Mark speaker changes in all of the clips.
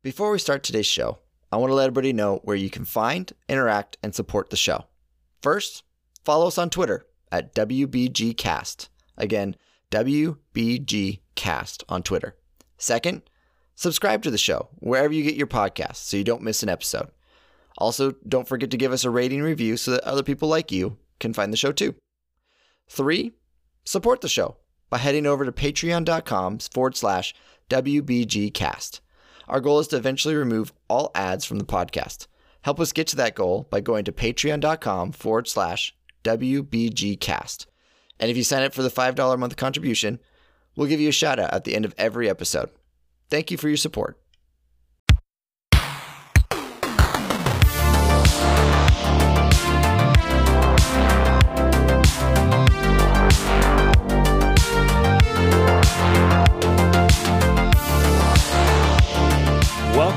Speaker 1: Before we start today's show, I want to let everybody know where you can find, interact, and support the show. First, follow us on Twitter at WBGCast. Again, WBGCast on Twitter. Second, subscribe to the show wherever you get your podcasts so you don't miss an episode. Also, don't forget to give us a rating review so that other people like you can find the show too. Three, support the show by heading over to patreon.com forward slash WBGcast. Our goal is to eventually remove all ads from the podcast. Help us get to that goal by going to patreon.com forward slash WBGcast. And if you sign up for the $5 a month contribution, we'll give you a shout out at the end of every episode. Thank you for your support.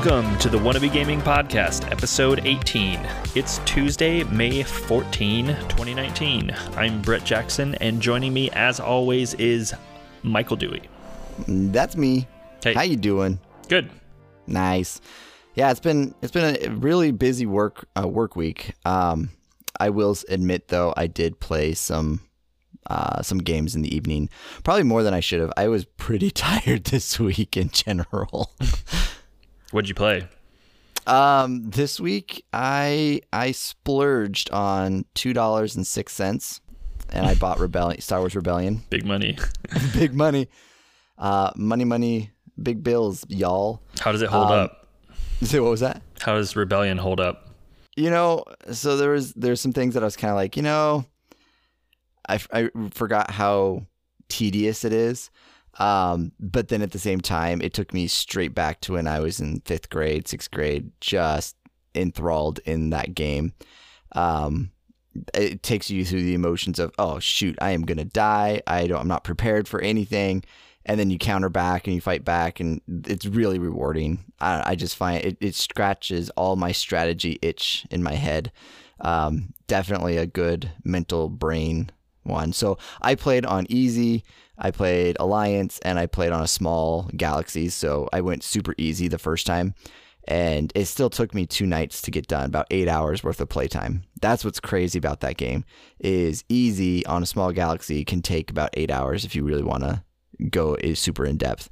Speaker 2: Welcome to the Wannabe Gaming Podcast, episode 18. It's Tuesday, May 14, 2019. I'm Brett Jackson, and joining me, as always, is Michael Dewey.
Speaker 1: That's me.
Speaker 2: Hey.
Speaker 1: How you doing?
Speaker 2: Good.
Speaker 1: Nice. Yeah, it's been it's been a really busy work uh, work week. Um, I will admit though, I did play some uh, some games in the evening, probably more than I should have. I was pretty tired this week in general.
Speaker 2: What'd you play?
Speaker 1: um, this week I I splurged on two dollars and six cents, and I bought Rebellion Star Wars Rebellion.
Speaker 2: Big money.
Speaker 1: Big money, uh, money, money, big bills, y'all.
Speaker 2: How does it hold
Speaker 1: Um,
Speaker 2: up?
Speaker 1: So what was that?
Speaker 2: How does Rebellion hold up?
Speaker 1: you know so there was there's some things that i was kind of like you know I, I forgot how tedious it is um, but then at the same time it took me straight back to when i was in fifth grade sixth grade just enthralled in that game. Um, it takes you through the emotions of oh shoot i am gonna die. I don't i'm not prepared for anything. And then you counter back and you fight back and it's really rewarding. I, I just find it, it scratches all my strategy itch in my head. Um, definitely a good mental brain one. So i played on easy i played alliance and i played on a small galaxy. So i went super easy the first time and it still took me two nights to get done about eight hours worth of playtime. That's what's crazy about that game is easy on a small galaxy can take about eight hours if you really want to go super in depth.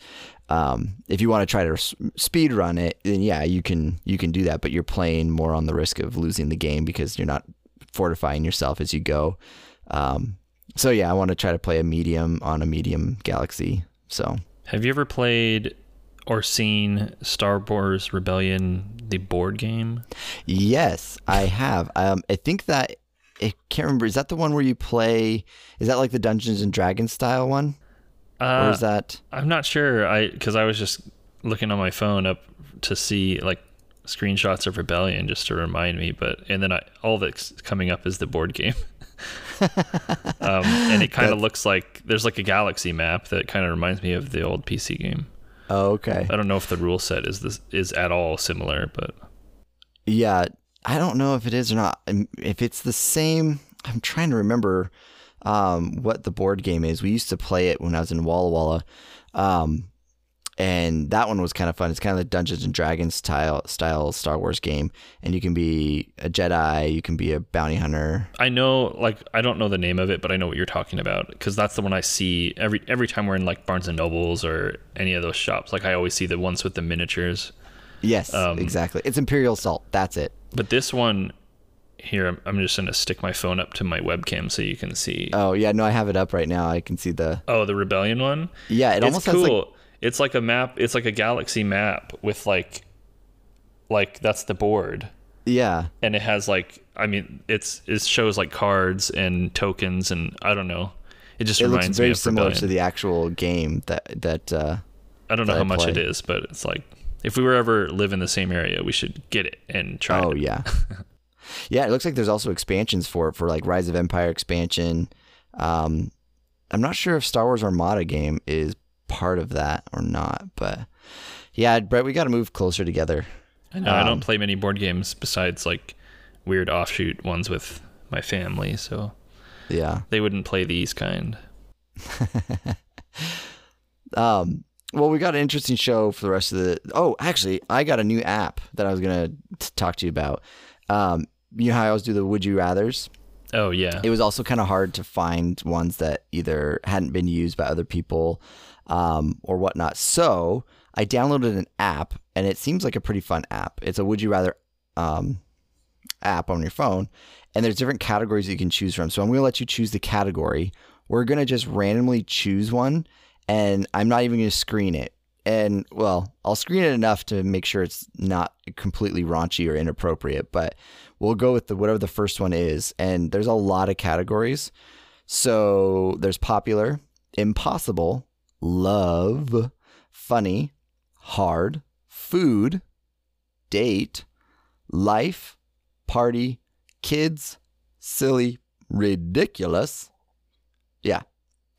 Speaker 1: Um, if you want to try to speed run it then yeah you can you can do that but you're playing more on the risk of losing the game because you're not fortifying yourself as you go. Um, so yeah i want to try to play a medium on a medium galaxy so
Speaker 2: Have you ever played or seen Star Wars Rebellion, the board game?
Speaker 1: Yes, I have. Um, I think that I can't remember. Is that the one where you play? Is that like the Dungeons and Dragons style one,
Speaker 2: Uh,
Speaker 1: or is that?
Speaker 2: I'm not sure. I because I was just looking on my phone up to see like screenshots of Rebellion just to remind me, but and then I all that's coming up is the board game. um, and it kind of looks like there's like a galaxy map that kind of reminds me of the old PC game.
Speaker 1: Oh, okay.
Speaker 2: I don't know if the rule set is this is at all similar, but
Speaker 1: Yeah, I don't know if it is or not. Um, If it's the same, I'm trying to remember um, what the board game is. We used to play it when I was in Walla Walla, um, and that one was kind of fun. It's kind of the Dungeons and Dragons style style Star Wars game, and you can be a Jedi, you can be a bounty hunter.
Speaker 2: I know like I don't know the name of it, but I know what you're talking about because that's the one I see every every time we're in like Barnes and Nobles or any of those shops. Like I always see the ones with the miniatures.
Speaker 1: Yes,
Speaker 2: Um,
Speaker 1: exactly. It's Imperial Assault. That's it.
Speaker 2: But this one here, I'm- I'm just gonna stick my phone up to my webcam so you can see.
Speaker 1: Oh yeah, no, I have it up right now. I can see the
Speaker 2: oh, the Rebellion one.
Speaker 1: yeah. It
Speaker 2: it's
Speaker 1: almost
Speaker 2: cool.
Speaker 1: has like
Speaker 2: it's like a map. It's like a galaxy map with like, like that's the board,
Speaker 1: yeah.
Speaker 2: and it has like, I mean, it's it shows like cards and tokens, and I don't know. It just reminds me of Forbidden.
Speaker 1: It
Speaker 2: reminds
Speaker 1: looks
Speaker 2: me
Speaker 1: very
Speaker 2: of
Speaker 1: similar
Speaker 2: Rebellion.
Speaker 1: to the actual game that that. Uh,
Speaker 2: I don't know how
Speaker 1: I
Speaker 2: much it
Speaker 1: play.
Speaker 2: is, but it's like if we were ever live in the same area, we should get it and try
Speaker 1: oh
Speaker 2: it.
Speaker 1: yeah, yeah. It looks like there's also expansions for it for like Rise of Empire expansion. Um, I'm not sure if Star Wars Armada game is part of that or not, but yeah, Brett, we got to move closer together.
Speaker 2: I know I
Speaker 1: Um,
Speaker 2: don't play many board games besides like weird offshoot ones with my family, so
Speaker 1: Yeah.
Speaker 2: they wouldn't play these kind.
Speaker 1: Um, well, we got an interesting show for the rest of the. Oh, actually, I got a new app that I was gonna t- talk to you about. Um, you know how I always do the would you rather's.
Speaker 2: Oh yeah.
Speaker 1: It was also kind of hard to find ones that either hadn't been used by other people um, or whatnot. So I downloaded an app, and it seems like a pretty fun app. It's a would you rather um, app on your phone, and there's different categories you can choose from. So I'm going to let you choose the category. We're going to just randomly choose one, and I'm not even going to screen it. And well, I'll screen it enough to make sure it's not completely raunchy or inappropriate, but we'll go with the whatever the first one is. And there's a lot of categories. So there's popular, impossible, love, funny, hard, food, date, life, party, kids, silly, ridiculous. Yeah.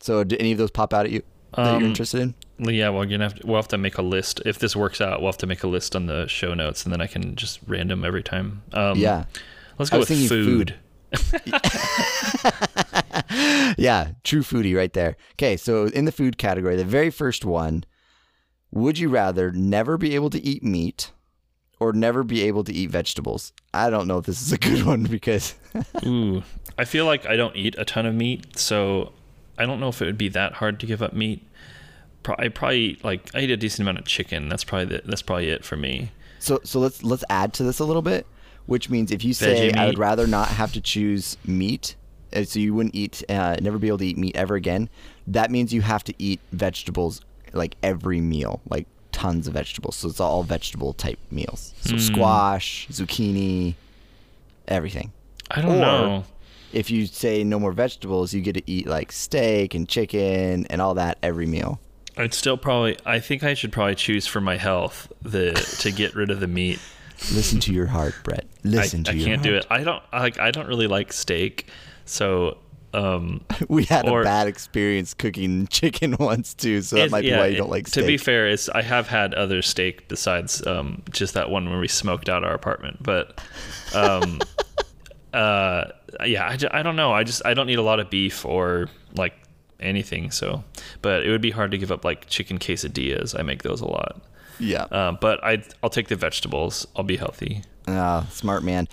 Speaker 1: So do any of those pop out at you that
Speaker 2: Um,
Speaker 1: you're interested in?
Speaker 2: Yeah, well, you're gonna have to, we'll have to make a list. If this works out, we'll have to make a list on the show notes, and then I can just random every time. Um,
Speaker 1: Yeah.
Speaker 2: let's go with
Speaker 1: thinking
Speaker 2: food.
Speaker 1: yeah, true foodie right there. Okay, so in the food category, the very first one, would you rather never be able to eat meat or never be able to eat vegetables? I don't know if this is a good one because
Speaker 2: Ooh, I feel like I don't eat a ton of meat, so I don't know if it would be that hard to give up meat. I probably like I eat a decent amount of chicken. That's probably the, that's probably it for me.
Speaker 1: so so let's let's add to this a little bit, which means if you say I would rather not have to choose meat, so you wouldn't eat uh, never be able to eat meat ever again, that means you have to eat vegetables like every meal, like tons of vegetables. So it's all vegetable type meals. So squash, zucchini, everything.
Speaker 2: I don't
Speaker 1: Or-
Speaker 2: know.
Speaker 1: If you say no more vegetables, you get to eat like steak and chicken and all that every meal.
Speaker 2: I'd still probably. I think I should probably choose for my health the to get rid of the meat.
Speaker 1: Listen to your heart, Brett.
Speaker 2: I,
Speaker 1: Listen to
Speaker 2: I
Speaker 1: your I
Speaker 2: can't
Speaker 1: heart.
Speaker 2: do it. I don't like. I don't really like steak, so um,
Speaker 1: We had
Speaker 2: Or-
Speaker 1: a bad experience cooking chicken once too, so that might be
Speaker 2: yeah,
Speaker 1: why you don't like Steak.
Speaker 2: To be fair, is I have had other steak besides um, just that one where we smoked out our apartment. But um, uh, yeah, I, I don't know. I just I don't need a lot of beef or like anything. So, but it would be hard to give up like chicken quesadillas. I make those a lot.
Speaker 1: yeah.
Speaker 2: Um, but I I'll take the vegetables. I'll be healthy.
Speaker 1: Ah, smart man.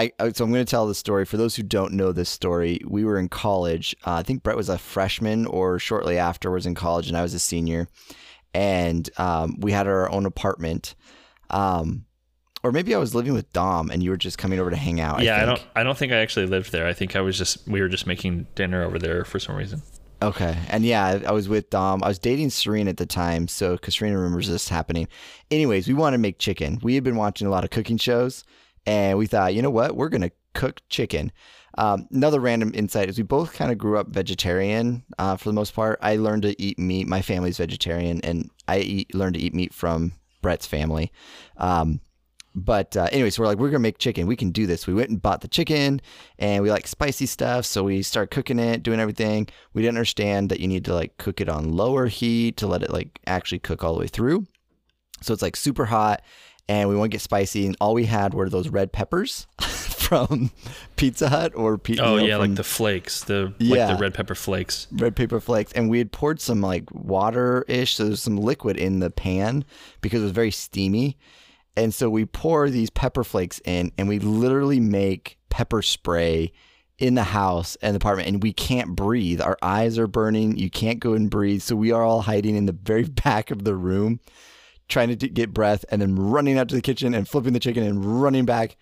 Speaker 1: I, I so I'm going to tell the story for those who don't know this story. We were in college. Uh, I think Brett was a freshman or shortly afterwards in college, and I was a senior. And um, we had our own apartment. Um, or maybe I was living with Dom, and you were just coming over to hang out.
Speaker 2: yeah, I,
Speaker 1: think.
Speaker 2: don't I don't think I actually lived there. I think I was just we were just making dinner over there for some reason.
Speaker 1: Okay. And yeah, I, I was with Dom. I was dating Serena at the time. So, because Serena remembers this happening. Anyways, we wanted to make chicken. We had been watching a lot of cooking shows and we thought, you know what? We're to cook chicken. Um, another random insight is we both kind of grew up vegetarian uh, for the most part. I learned to eat meat. My family's vegetarian and I eat, learned to eat meat from Brett's family. Um, but uh, anyway, so we're like, we're gonna make chicken. We can do this. We went and bought the chicken, and we like spicy stuff. So we start cooking it, doing everything. We didn't understand that you need to like cook it on lower heat to let it like actually cook all the way through. So it's like super hot, and we want to get spicy. And all we had were those red peppers from Pizza Hut or Pizza.
Speaker 2: Oh yeah, like the flakes, the like
Speaker 1: Yeah.
Speaker 2: the red pepper flakes.
Speaker 1: red pepper flakes and we had poured some like water ish so there's some liquid in the pan because it was very steamy and so we pour these pepper flakes in and we literally make pepper spray in the house and the apartment and we can't breathe our eyes are burning you can't go and breathe so we are all hiding in the very back of the room trying to get breath and then running out to the kitchen and flipping the chicken and running back.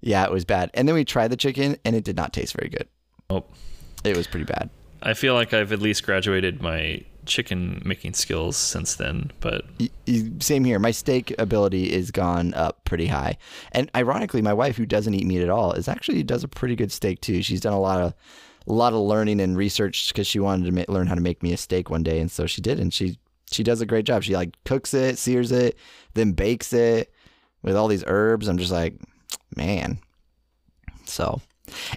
Speaker 1: Yeah it was bad. And then we tried the chicken and it did not taste very good.
Speaker 2: Oh,
Speaker 1: it was pretty bad.
Speaker 2: I feel like I've at least graduated my chicken making skills since then, but
Speaker 1: Same here. My steak ability is gone up pretty high, and ironically, my wife, who doesn't eat meat at all, is actually does a pretty good steak too. She's done a lot of, a lot of learning and research because she wanted to ma- learn how to make me a steak one day, and so she did, and she she does a great job. She like cooks it, sears it, then bakes it with all these herbs. I'm just like, man. So,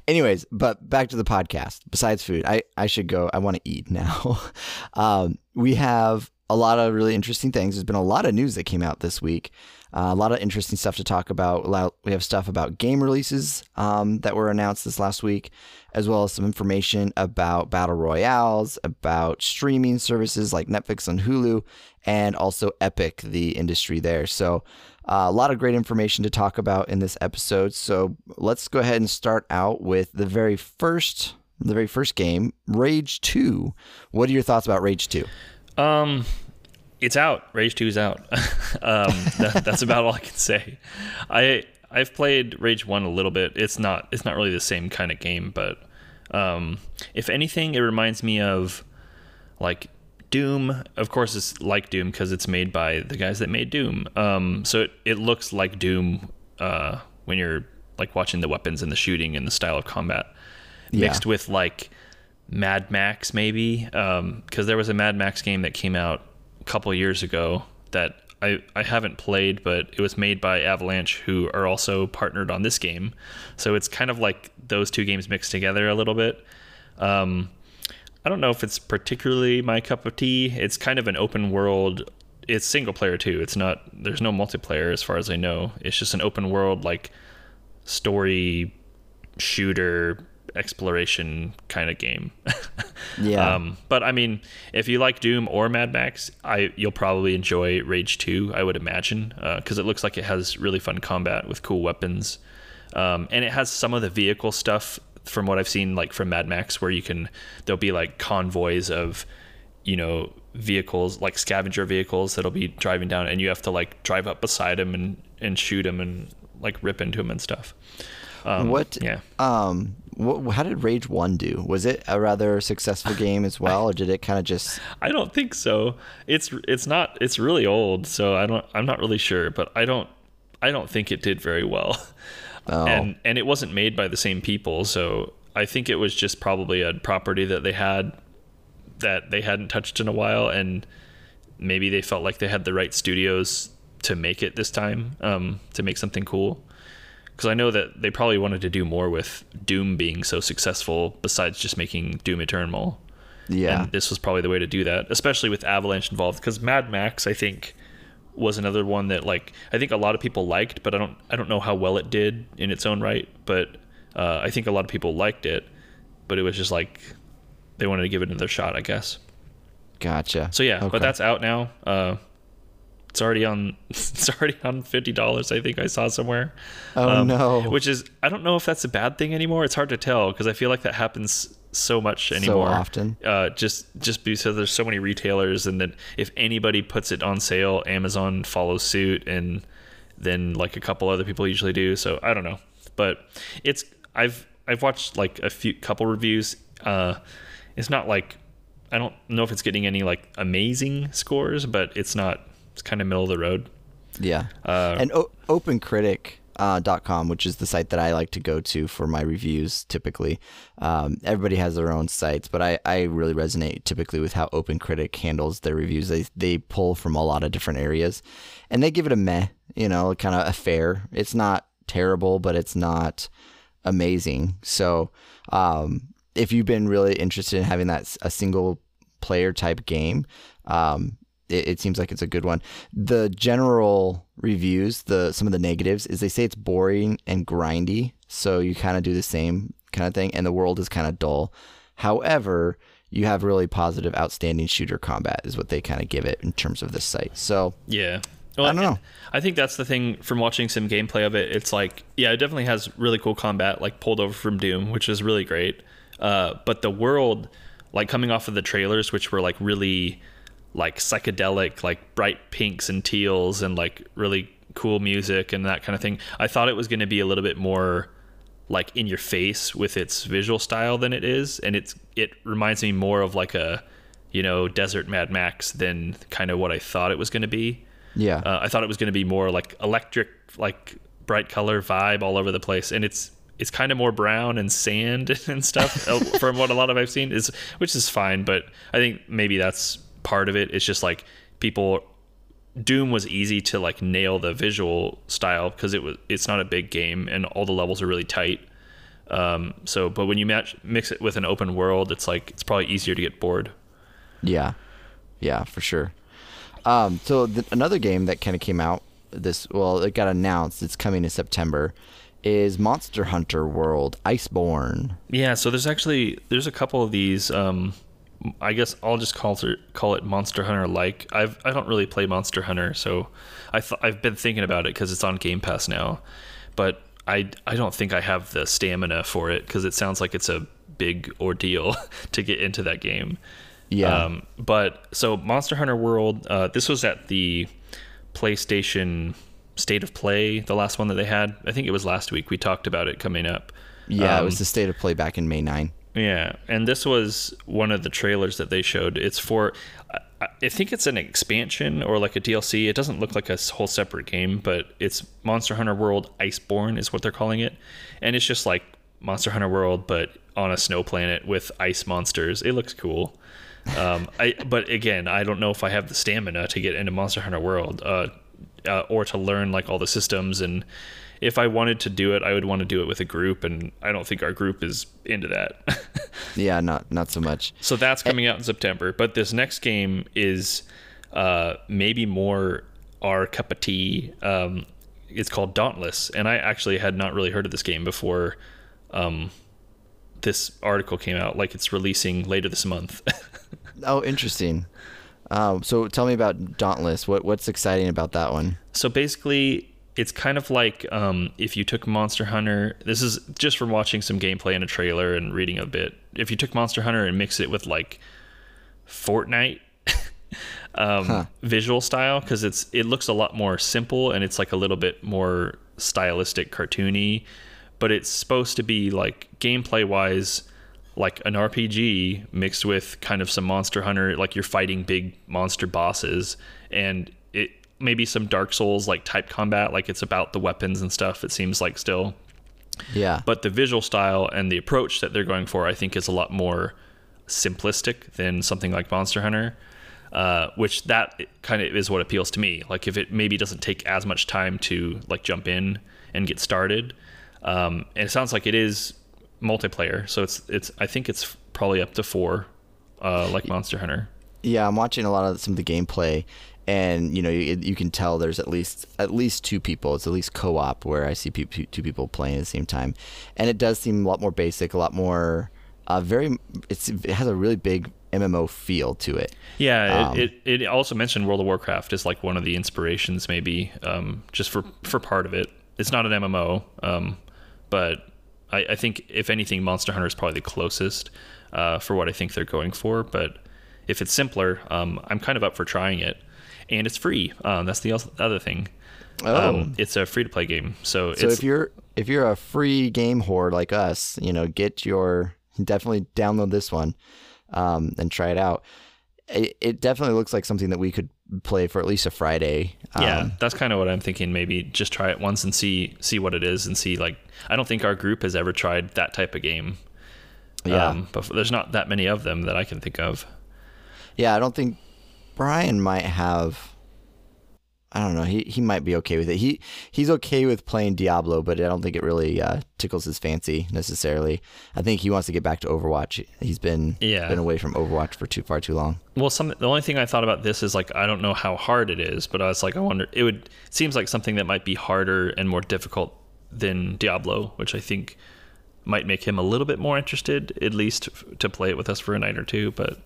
Speaker 1: anyways, but back to the podcast. Besides food, I, I should go. I want to eat now. um, we have a lot of really interesting things. There's been a lot of news that came out this week. Uh, a lot of interesting stuff to talk about. We have stuff about game releases um, that were announced this last week, as well as some information about battle royales, about streaming services like Netflix and Hulu, and also Epic, the industry there. So, uh, a lot of great information to talk about in this episode. So, let's go ahead and start out with the very first, the very first game, Rage Two. What are your thoughts about Rage Two?
Speaker 2: Um, it's out. Rage Two is out. um, that, that's about all I can say. I I've played Rage One a little bit. It's not it's not really the same kind of game, but um, if anything, it reminds me of like Doom. Of course, it's like Doom because it's made by the guys that made Doom. Um, so it, it looks like Doom uh, when you're like watching the weapons and the shooting and the style of combat, yeah. mixed with like Mad Max maybe. Because um, there was a Mad Max game that came out couple years ago that I, I haven't played, but it was made by Avalanche, who are also partnered on this game. So it's kind of like those two games mixed together a little bit. Um, I don't know if it's particularly my cup of tea. It's kind of an open world. It's single player too. It's not. There's no multiplayer as far as I know. It's just an open world like story shooter exploration kind of game.
Speaker 1: yeah.
Speaker 2: Um, but I mean, if you like Doom or Mad Max, I you'll probably enjoy Rage 2, I would imagine, because uh, it looks like it has really fun combat with cool weapons, um, and it has some of the vehicle stuff from what I've seen, like from Mad Max, where you can there'll be like convoys of, you know, vehicles like scavenger vehicles that'll be driving down, and you have to like drive up beside them and and shoot them and like rip into them and stuff.
Speaker 1: Um, what?
Speaker 2: Yeah.
Speaker 1: Um, what, how did Rage One do? Was it a rather successful game as well, or did it kind of just?
Speaker 2: I don't think so. It's it's not. It's really old, so I don't. I'm not really sure, but I don't. I don't think it did very well. Oh. And and it wasn't made by the same people, so I think it was just probably a property that they had that they hadn't touched in a while, and maybe they felt like they had the right studios to make it this time, um, to make something cool because I know that they probably wanted to do more with Doom being so successful besides just making Doom Eternal.
Speaker 1: Yeah.
Speaker 2: And this was probably the way to do that, especially with Avalanche involved because Mad Max I think was another one that like I think a lot of people liked, but I don't I don't know how well it did in its own right, but uh, I think a lot of people liked it, but it was just like they wanted to give it another shot, I guess.
Speaker 1: Gotcha.
Speaker 2: So yeah, okay. but that's out now. Uh, it's already on. It's already on fifty dollars. I think I saw somewhere.
Speaker 1: Oh um, no!
Speaker 2: Which is I don't know if that's a bad thing anymore. It's hard to tell because I feel like that happens so much anymore.
Speaker 1: So often.
Speaker 2: Uh, just just because there's so many retailers, and then if anybody puts it on sale, Amazon follows suit, and then like a couple other people usually do. So I don't know, but it's I've I've watched like a few couple reviews. Uh, it's not like I don't know if it's getting any like amazing scores, but it's not it's kind of middle of the road.
Speaker 1: Yeah. Uh, and o- OpenCritic.com, uh, which is the site that I like to go to for my reviews typically. Um, everybody has their own sites, but I, I really resonate typically with how OpenCritic handles their reviews. They, they pull from a lot of different areas and they give it a meh, you know, kind of a fair. It's not terrible, but it's not amazing. So um, if you've been really interested in having that a single player type game, um, it, it, seems like it's a good one. The general reviews, the some of the negatives, is they say it's boring and grindy. So you kind of do the same kind of thing, and the world is kind of dull. However, you have really positive, outstanding shooter combat, is what they kind of give it in terms of this site. So
Speaker 2: yeah.
Speaker 1: Well, I don't know.
Speaker 2: I think that's the thing from watching some gameplay of it. It's like, yeah, it definitely has really cool combat, like pulled over from Doom, which is really great. Uh, but the world, like coming off of the trailers, which were like really like psychedelic, like bright pinks and teals and like really cool music and that kind of thing. I thought it was going to be a little bit more like in your face with its visual style than it is, and it's it reminds me more of like a you know desert Mad Max than kind of what I thought it was going to be.
Speaker 1: Yeah,
Speaker 2: uh, I thought it was going to be more like electric, like bright color vibe all over the place, and it's it's kind of more brown and sand and stuff uh, from what a lot of I've seen is, which is fine, but I think maybe that's part of it. It's just like people Doom was easy to like nail the visual style because it was it's not a big game and all the levels are really tight. Um, so, but when you match mix it with an open world, it's like it's probably easier to get bored.
Speaker 1: Yeah, yeah, for sure. Um, so th- another game that kind of came out this well, it got announced. It's coming in September. Is Monster Hunter World Iceborne?
Speaker 2: Yeah, so there's actually there's a couple of these. Um, I guess I'll just call it call it Monster Hunter like. I've I don't really play Monster Hunter, so I th- I've been thinking about it because it's on Game Pass now, but I I don't think I have the stamina for it because it sounds like it's a big ordeal to get into that game.
Speaker 1: Yeah.
Speaker 2: Um, but so Monster Hunter World, uh, this was at the PlayStation State of Play, the last one that they had. I think it was last week. We talked about it coming up.
Speaker 1: yeah, it
Speaker 2: Um,
Speaker 1: was the state of play back in May 9.
Speaker 2: Yeah, and this was one of the trailers that they showed. It's for, I, think it's an expansion or like a DLC. It doesn't look like a whole separate game, but it's Monster Hunter World Iceborne is what they're calling it, and it's just like Monster Hunter World but on a snow planet with ice monsters. It looks cool. Um, I but again, I don't know if I have the stamina to get into Monster Hunter World, uh, uh, or to learn like all the systems and. If I wanted to do it, I would want to do it with a group, and I don't think our group is into that.
Speaker 1: Yeah, not not so much.
Speaker 2: So that's coming out in September. But this next game is uh, maybe more our cup of tea. Um, it's called Dauntless, and I actually had not really heard of this game before um, this article came out. Like it's releasing later this month.
Speaker 1: Oh, interesting. Um, so tell me about Dauntless. What what's exciting about that one?
Speaker 2: so basically, it's kind of like um, if you took Monster Hunter. This is just from watching some gameplay and a trailer and reading a bit. If you took Monster Hunter and mixed it with like Fortnite um, visual style, because it's it looks a lot more simple and it's like a little bit more stylistic, cartoony, but it's supposed to be like gameplay wise like an RPG mixed with kind of some Monster Hunter, like you're fighting big monster bosses, and maybe some Dark Souls like type combat, like it's about the weapons and stuff. It seems like still,
Speaker 1: Yeah.
Speaker 2: but the visual style and the approach that they're going for, I think, is a lot more simplistic than something like Monster Hunter. Uh, which that kind of is what appeals to me. Like if it maybe doesn't take as much time to like jump in and get started, um, and it sounds like it is multiplayer. So it's it's I think it's probably up to four, uh, like Monster Hunter.
Speaker 1: Yeah, I'm watching a lot of some of the gameplay, and you know you, you can tell there's at least at least two people. It's at least co-op where I see pe- two people playing at the same time, and it does seem a lot more basic, a lot more uh, very. It's it has a really big MMO feel to it.
Speaker 2: Yeah,
Speaker 1: Um,
Speaker 2: it, it it also mentioned World of Warcraft is like one of the inspirations, maybe um, just for for part of it. It's not an MMO, um, but I, I think if anything, Monster Hunter is probably the closest uh, for what I think they're going for. But if it's simpler, um, I'm kind of up for trying it, and it's free. Um, that's the other thing.
Speaker 1: Oh.
Speaker 2: Um, it's a free to play game, so,
Speaker 1: So if you're if you're a free game whore like us, you know, get your definitely download this one um, and try it out. It, it definitely looks like something that we could play for at least a Friday.
Speaker 2: yeah,
Speaker 1: Um,
Speaker 2: that's kind of what I'm thinking. Maybe just try it once and see see what it is, and see like I don't think our group has ever tried that type of game.
Speaker 1: Yeah.
Speaker 2: Um, but there's not that many of them that I can think of.
Speaker 1: yeah. I don't think Brian might have. I don't know. He he might be okay with it. He he's okay with playing Diablo, but I don't think it really uh, tickles his fancy necessarily. I think he wants to get back to Overwatch. He's been
Speaker 2: Yeah.
Speaker 1: been away from Overwatch for too far too long.
Speaker 2: Well, some the only thing I thought about this is like I don't know how hard it is, but I was like I wonder it would it seems like something that might be harder and more difficult than Diablo, which I think might make him a little bit more interested, at least f- to play it with us for a night or two. But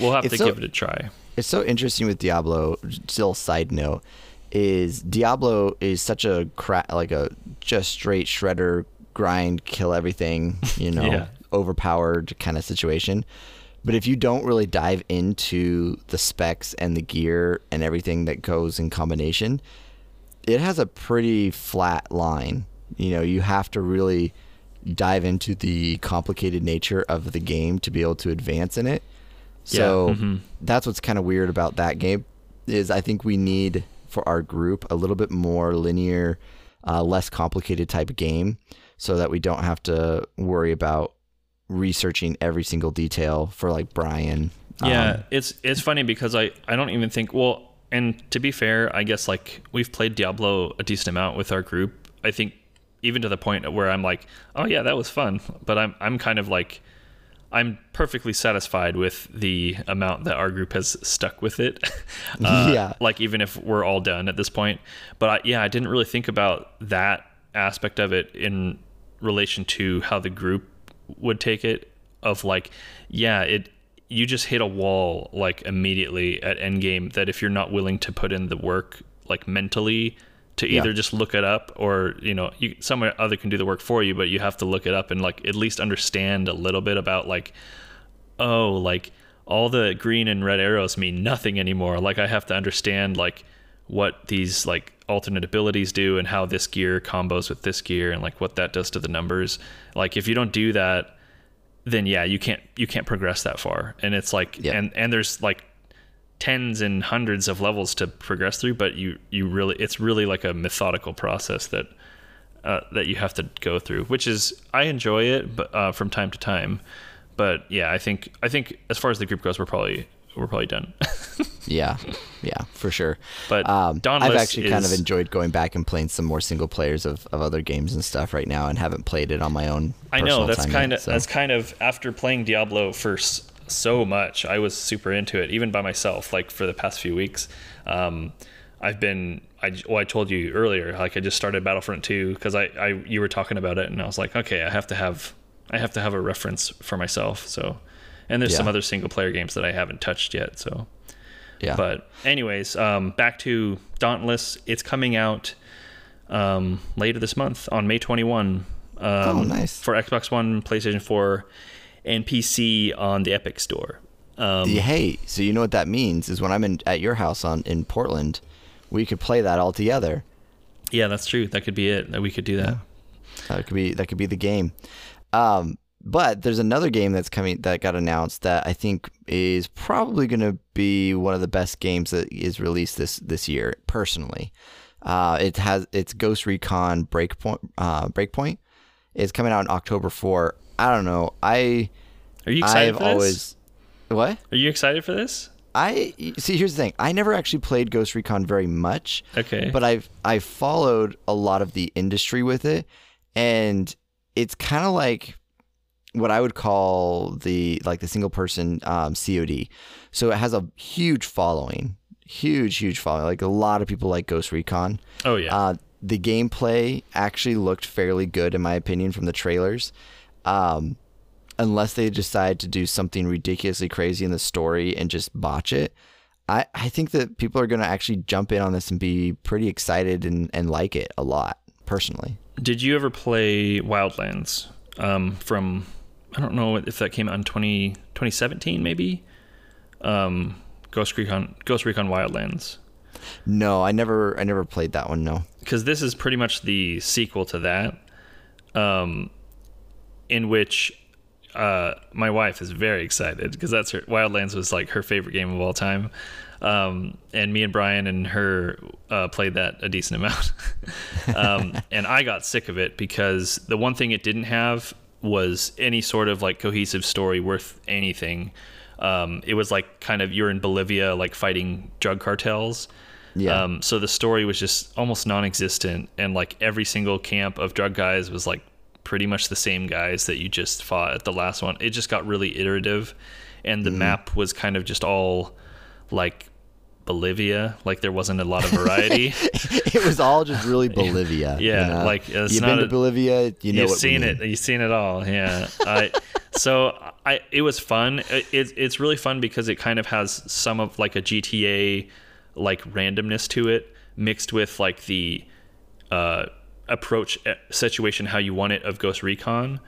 Speaker 2: we'll have
Speaker 1: It's
Speaker 2: to
Speaker 1: so-
Speaker 2: give it a try.
Speaker 1: It's so interesting with Diablo. Still, side note is Diablo is such a cra- like a just straight shredder grind, kill everything, you know,
Speaker 2: Yeah.
Speaker 1: overpowered kind of situation. But if you don't really dive into the specs and the gear and everything that goes in combination, it has a pretty flat line. You know, you have to really dive into the complicated nature of the game to be able to advance in it. So
Speaker 2: mhm.
Speaker 1: that's what's kind of weird about that game is I think we need for our group a little bit more linear, uh, less complicated type of game, so that we don't have to worry about researching every single detail for like Brian.
Speaker 2: Yeah,
Speaker 1: Um,
Speaker 2: it's it's funny because I I don't even think well, and to be fair, I guess like we've played Diablo a decent amount with our group. I think even to the point where I'm like, oh yeah, that was fun, but I'm I'm kind of like I'm perfectly satisfied with the amount that our group has stuck with it. Uh,
Speaker 1: Yeah.
Speaker 2: Like even if we're all done at this point, but I, yeah, I didn't really think about that aspect of it in relation to how the group would take it. Of like, yeah, it you just hit a wall like immediately at endgame that if you're not willing to put in the work like mentally to either
Speaker 1: Yeah.
Speaker 2: just look it up or you know you someone other can do the work for you but you have to look it up and like at least understand a little bit about like oh like all the green and red arrows mean nothing anymore like i have to understand like what these like alternate abilities do and how this gear combos with this gear and like what that does to the numbers like if you don't do that then yeah you can't you can't progress that far and it's like
Speaker 1: Yeah.
Speaker 2: and and there's like tens and hundreds of levels to progress through but you you really it's really like a methodical process that uh, that you have to go through which is i enjoy it but uh, from time to time but yeah i think i think as far as the group goes we're probably we're probably done
Speaker 1: Yeah, yeah, for sure.
Speaker 2: But
Speaker 1: um, I've actually kind of enjoyed going back and playing some more single players of, of other games and stuff right now, and haven't played it on my own.
Speaker 2: I know that's kind of
Speaker 1: so.
Speaker 2: that's kind of after playing Diablo for s- so much, I was super into it, even by myself. Like for the past few weeks, um, I've been. I well, I told you earlier, like I just started Battlefront 2 because I, I you were talking about it, and I was like, okay, I have to have I have to have a reference for myself. So, and there's some other single player games that I haven't touched yet. So,
Speaker 1: yeah.
Speaker 2: but anyways, um, back to Dauntless. It's coming out um, later this month on May 21. Um,
Speaker 1: Oh, nice.
Speaker 2: For Xbox One, PlayStation 4, and PC on the Epic Store. Um,
Speaker 1: hey, so you know what that means is when I'm in at your house on in Portland, we could play that all together.
Speaker 2: yeah, that's true. That could be it. That we could do that.
Speaker 1: That could be that could be the game. Um, but there's another game that's coming that got announced that I think is probably going to be one of the best games that is released this this year. Personally, uh, it has it's Ghost Recon Breakpoint. Uh, Breakpoint. It's coming out in October four. I don't know. I
Speaker 2: Are you excited
Speaker 1: I've
Speaker 2: for this?
Speaker 1: always what
Speaker 2: Are you excited for this?
Speaker 1: I see. Here's the thing. I never actually played Ghost Recon very much.
Speaker 2: Okay.
Speaker 1: But I've I've followed a lot of the industry with it, and it's kind of like what I would call the like the single person um, COD. So it has a huge following, huge huge following. Like a lot of people like Ghost Recon.
Speaker 2: oh yeah.
Speaker 1: Uh, the gameplay actually looked fairly good in my opinion from the trailers. Um, unless they decide to do something ridiculously crazy in the story and just botch it. I, I think that people are going to actually jump in on this and be pretty excited and, and like it a lot, personally.
Speaker 2: Did you ever play Wildlands? Um, from I don't know if that came out in 20, 2017 maybe. Um, Ghost Recon Ghost Recon Wildlands.
Speaker 1: No, I never I never played that one. No.
Speaker 2: because this is pretty much the sequel to that, um, in which uh, my wife is very excited because that's her Wildlands was like her favorite game of all time, um, and me and Brian and her uh, played that a decent amount, um, and I got sick of it because the one thing it didn't have was any sort of like cohesive story worth anything. Um, it was like kind of you're in Bolivia, like fighting drug cartels.
Speaker 1: Yeah.
Speaker 2: Um, so the story was just almost non-existent, and like every single camp of drug guys was like pretty much the same guys that you just fought at the last one. It just got really iterative, and the map was kind of just all like Bolivia. Like there wasn't a lot of variety.
Speaker 1: it was all just really Bolivia. you
Speaker 2: Yeah,
Speaker 1: know?
Speaker 2: like, it's
Speaker 1: you've
Speaker 2: not
Speaker 1: been to Bolivia, you know
Speaker 2: You've seen it. You've seen it all. Yeah. I, so I it was fun. It, it's really fun because it kind of has some of like a GTA like randomness to it mixed with like the uh, approach situation how you want it of Ghost Recon.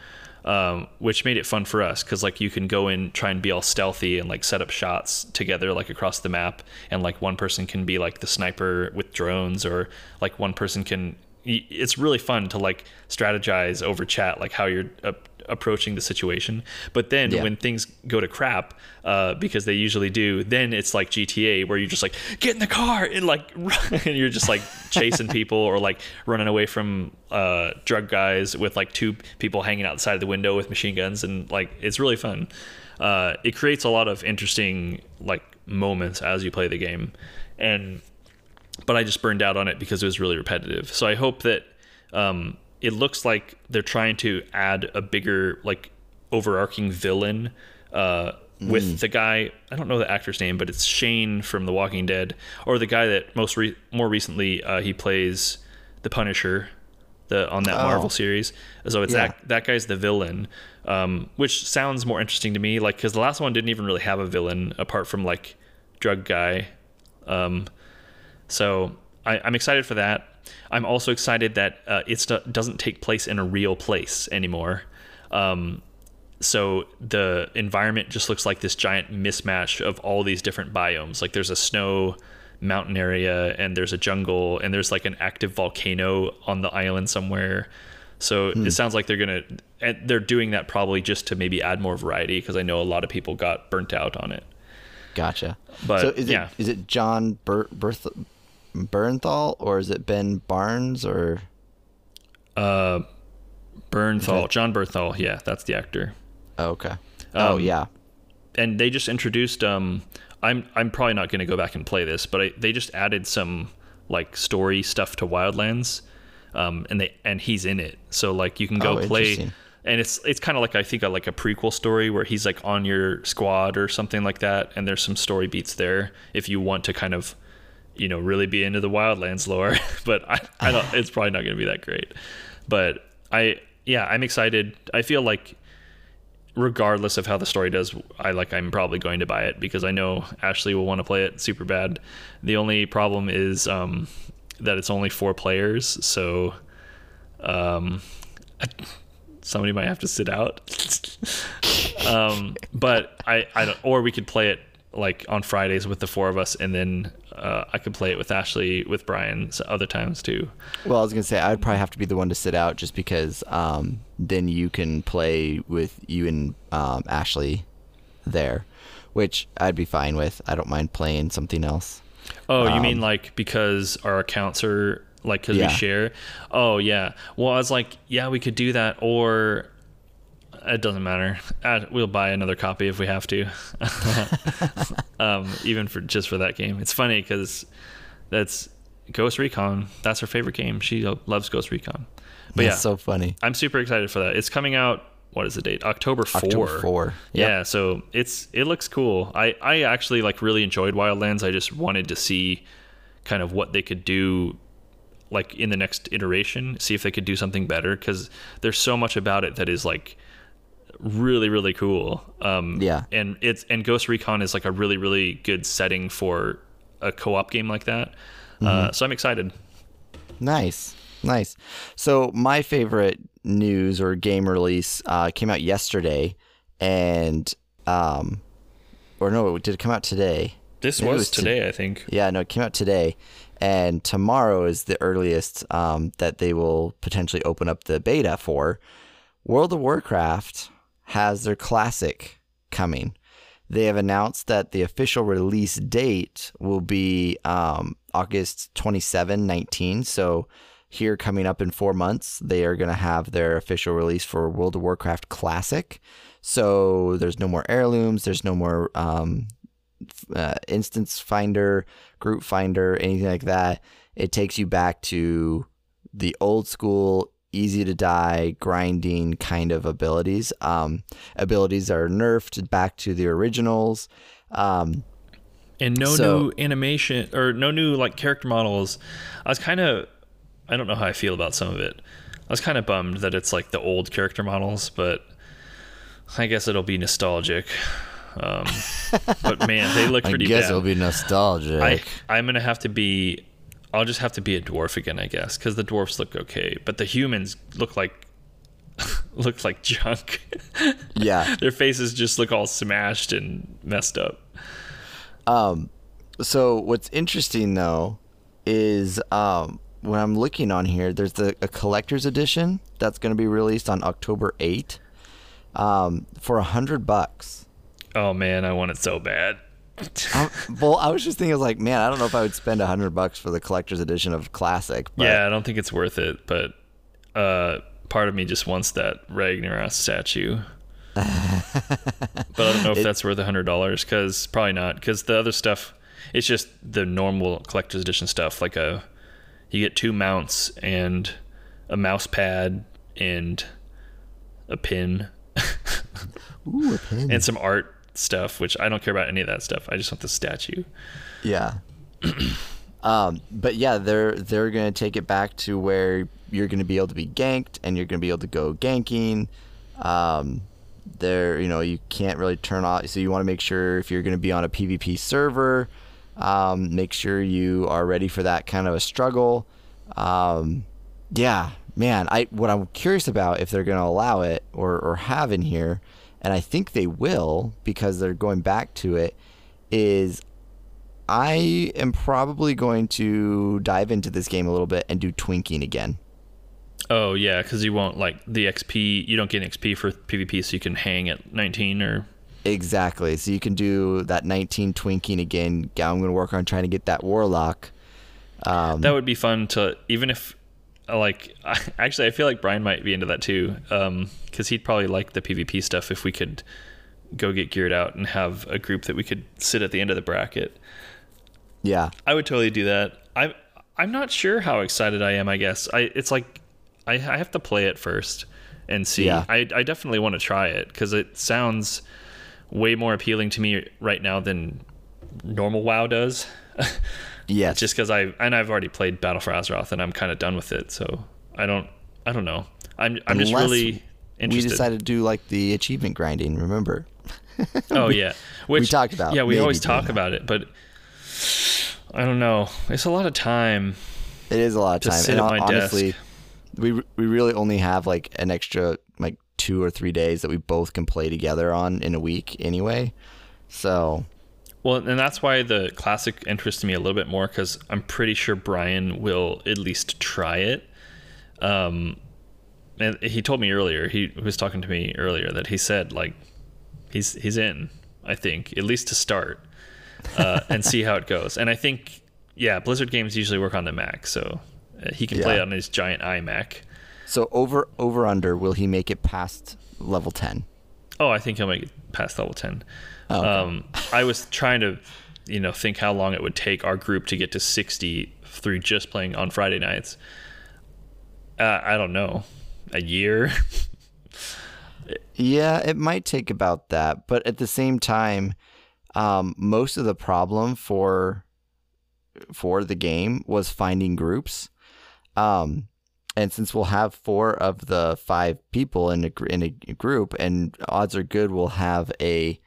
Speaker 2: Um, which made it fun for us because like you can go in try and be all stealthy and like set up shots together like across the map and like one person can be like the sniper with drones or like one person can it's really fun to like strategize over chat like how you're uh, approaching the situation but then
Speaker 1: Yeah.
Speaker 2: when things go to crap uh, because they usually do then it's like gta where you're just like get in the car and like and you're just like chasing people or like running away from uh, drug guys with like two people hanging outside of the window with machine guns and like it's really fun uh, it creates a lot of interesting like moments as you play the game and but I just burned out on it because it was really repetitive. So I hope that um, it looks like they're trying to add a bigger like overarching villain uh, with the guy. I don't know the actor's name, but it's Shane from The Walking Dead, or the guy that most re- more recently uh, he plays the Punisher, the on that
Speaker 1: Oh.
Speaker 2: Marvel series. So it's
Speaker 1: Yeah.
Speaker 2: that that guy's the villain, um, which sounds more interesting to me. Like because the last one didn't even really have a villain apart from like drug guy. Um, so I, I'm excited for that. I'm also excited that uh, it doesn't take place in a real place anymore. Um, so the environment just looks like this giant mismatch of all these different biomes. Like there's a snow mountain area, and there's a jungle, and there's like an active volcano on the island somewhere. So it sounds like they're gonna and they're doing that probably just to maybe add more variety because I know a lot of people got burnt out on it.
Speaker 1: Gotcha.
Speaker 2: But,
Speaker 1: so is
Speaker 2: yeah.
Speaker 1: it is it Jon Ber- Berth- Bernthal or is it Ben Barnes or
Speaker 2: Uh, Bernthal, Jon Bernthal, yeah, that's the actor.
Speaker 1: oh, okay? oh
Speaker 2: Um,
Speaker 1: yeah.
Speaker 2: and they just introduced um i'm i'm probably not going to go back and play this but I, they just added some like story stuff to wildlands um and they and he's in it so like you can go
Speaker 1: Oh,
Speaker 2: play and it's it's kind of like i think a, like a prequel story where he's like on your squad or something like that and there's some story beats there if you want to kind of you know really be into the wildlands lore but i, I don't it's probably not going to be that great but i yeah i'm excited i feel like regardless of how the story does, I like I'm probably going to buy it because I know Ashley will want to play it super bad. The only problem is um, that it's only four players, so um, somebody might have to sit out. um, but I, I don't, or we could play it like on Fridays with the four of us, and then uh, I could play it with Ashley, with Brian, other times too.
Speaker 1: Well, I was gonna say I'd probably have to be the one to sit out just because um, then you can play with you and um, Ashley there, which I'd be fine with. I don't mind playing something else.
Speaker 2: Oh, you
Speaker 1: Um,
Speaker 2: mean like because our accounts are like because
Speaker 1: Yeah.
Speaker 2: we share? Oh yeah. Well, I was like, yeah, we could do that, or it doesn't matter. We'll buy another copy if we have to. um, even for just for that game, it's funny because that's Ghost Recon. That's her favorite game. She loves Ghost Recon. But
Speaker 1: That's
Speaker 2: yeah,
Speaker 1: so funny.
Speaker 2: I'm super excited for that. It's coming out. What is the date? October four.
Speaker 1: October 4. Yep.
Speaker 2: Yeah, so it's it looks cool. I I actually like really enjoyed Wildlands. I just wanted to see kind of what they could do like in the next iteration, see if they could do something better cuz there's so much about it that is like really really cool. Um
Speaker 1: Yeah.
Speaker 2: and it's and Ghost Recon is like a really really good setting for a co-op game like that.
Speaker 1: Mm-hmm.
Speaker 2: Uh so I'm excited.
Speaker 1: Nice, nice. So my favorite news or game release uh, came out yesterday, and um, or no, did it come out today?
Speaker 2: This was,
Speaker 1: was to-
Speaker 2: today, I think.
Speaker 1: Yeah, no, it came out today, and tomorrow is the earliest um, that they will potentially open up the beta for. World of Warcraft has their classic coming. They have announced that the official release date will be um, August 27, 19. So, here coming up in four months, they are going to have their official release for World of Warcraft Classic. So, there's no more heirlooms, there's no more um, uh, instance finder, group finder, anything like that. It takes you back to the old school, easy to die, grinding kind of abilities. Um, abilities are nerfed back to the originals. Um,
Speaker 2: and no
Speaker 1: So-
Speaker 2: new animation or no new like character models. I was kind of I don't know how I feel about some of it. I was kind of bummed that it's like the old character models, but I guess it'll be nostalgic. Um, but man, they look pretty.
Speaker 1: I guess
Speaker 2: bad.
Speaker 1: it'll be nostalgic.
Speaker 2: I I'm gonna have to be. I'll just have to be a dwarf again, I guess, because the dwarfs look okay, but the humans look like look like junk.
Speaker 1: yeah.
Speaker 2: Their faces just look all smashed and messed up.
Speaker 1: Um, so what's interesting though is um, when I'm looking on here, there's the a collector's edition that's going to be released on October 8 um, for a hundred bucks.
Speaker 2: Oh man, I want it so bad.
Speaker 1: Um, well, I was just thinking, I was like, man, I don't know if I would spend a hundred bucks for the collector's edition of Classic. But
Speaker 2: yeah, I don't think it's worth it, but uh, part of me just wants that Ragnaros statue. but I don't know if that's worth a hundred dollars because probably not because the other stuff it's just the normal collector's edition stuff like a you get two mounts and a mouse pad and a pin
Speaker 1: Ooh, a pin.
Speaker 2: and some art stuff, which I don't care about any of that stuff. I just want the statue.
Speaker 1: Yeah. um, but yeah, they're they're gonna take it back to where you're gonna be able to be ganked and you're gonna be able to go ganking. Um, there, you know, you can't really turn off. So you want to make sure if you're gonna be on a PvP server, um, make sure you are ready for that kind of a struggle. Um, yeah, man. I what I'm curious about if they're gonna allow it or or have in here, and I think they will because they're going back to it. Is I am probably going to dive into this game a little bit and do twinking again.
Speaker 2: Oh yeah, because you won't like the XP. You don't get XP for PvP, so you can hang at 19 or
Speaker 1: Exactly. So you can do that 19 twinking again. I'm going to work on trying to get that warlock. Um,
Speaker 2: that would be fun to even if like I, actually I feel like Brian might be into that too um, because he'd probably like the PvP stuff if we could go get geared out and have a group that we could sit at the end of the bracket.
Speaker 1: yeah.
Speaker 2: I would totally do that. I I'm not sure how excited I am. I guess I it's like I, I have to play it first and see.
Speaker 1: Yeah.
Speaker 2: I I definitely want to try it because it sounds way more appealing to me right now than normal WoW does.
Speaker 1: Yes.
Speaker 2: Just because I and I've already played Battle for Azeroth and I'm kind of done with it, so I don't I don't know. I'm I'm just
Speaker 1: Unless
Speaker 2: really
Speaker 1: we decided to do like the achievement grinding, remember?
Speaker 2: oh yeah, which we
Speaker 1: talked about
Speaker 2: Yeah, we always talk about it, but I don't know. It's a lot of time.
Speaker 1: It is a lot of time.
Speaker 2: sit
Speaker 1: and honestly,
Speaker 2: desk.
Speaker 1: we we really only have like an extra like 2 or 3 days that we both can play together on in a week anyway. So,
Speaker 2: Well, and that's why the classic interests me a little bit more because I'm pretty sure Brian will at least try it. Um, and he told me earlier. He was talking to me earlier that he said like he's he's in. I think at least to start uh, and see how it goes. And I think yeah, Blizzard games usually work on the Mac, so uh, he can play it on his giant iMac.
Speaker 1: so over over under will he make it past level 10?
Speaker 2: Oh, I think he'll make it past level ten.
Speaker 1: Oh, okay.
Speaker 2: Um, I was trying to, you know, think how long it would take our group to get to sixty through just playing on Friday nights. Uh, I don't know, a year.
Speaker 1: Yeah, it might take about that, but at the same time, um, most of the problem for for the game was finding groups. Um, and since we'll have four of the five people in a in a group, and odds are good we'll have a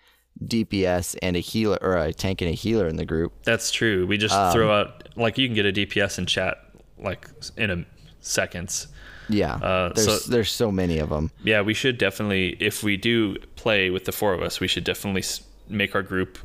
Speaker 1: DPS and a healer or a tank and a healer in the group.
Speaker 2: That's true. We just
Speaker 1: Um,
Speaker 2: throw out like you can get a DPS in chat like in a seconds.
Speaker 1: Yeah,
Speaker 2: Uh,
Speaker 1: there's
Speaker 2: so-
Speaker 1: there's so many of them.
Speaker 2: Yeah, we should definitely, if we do play with the four of us, we should definitely make our group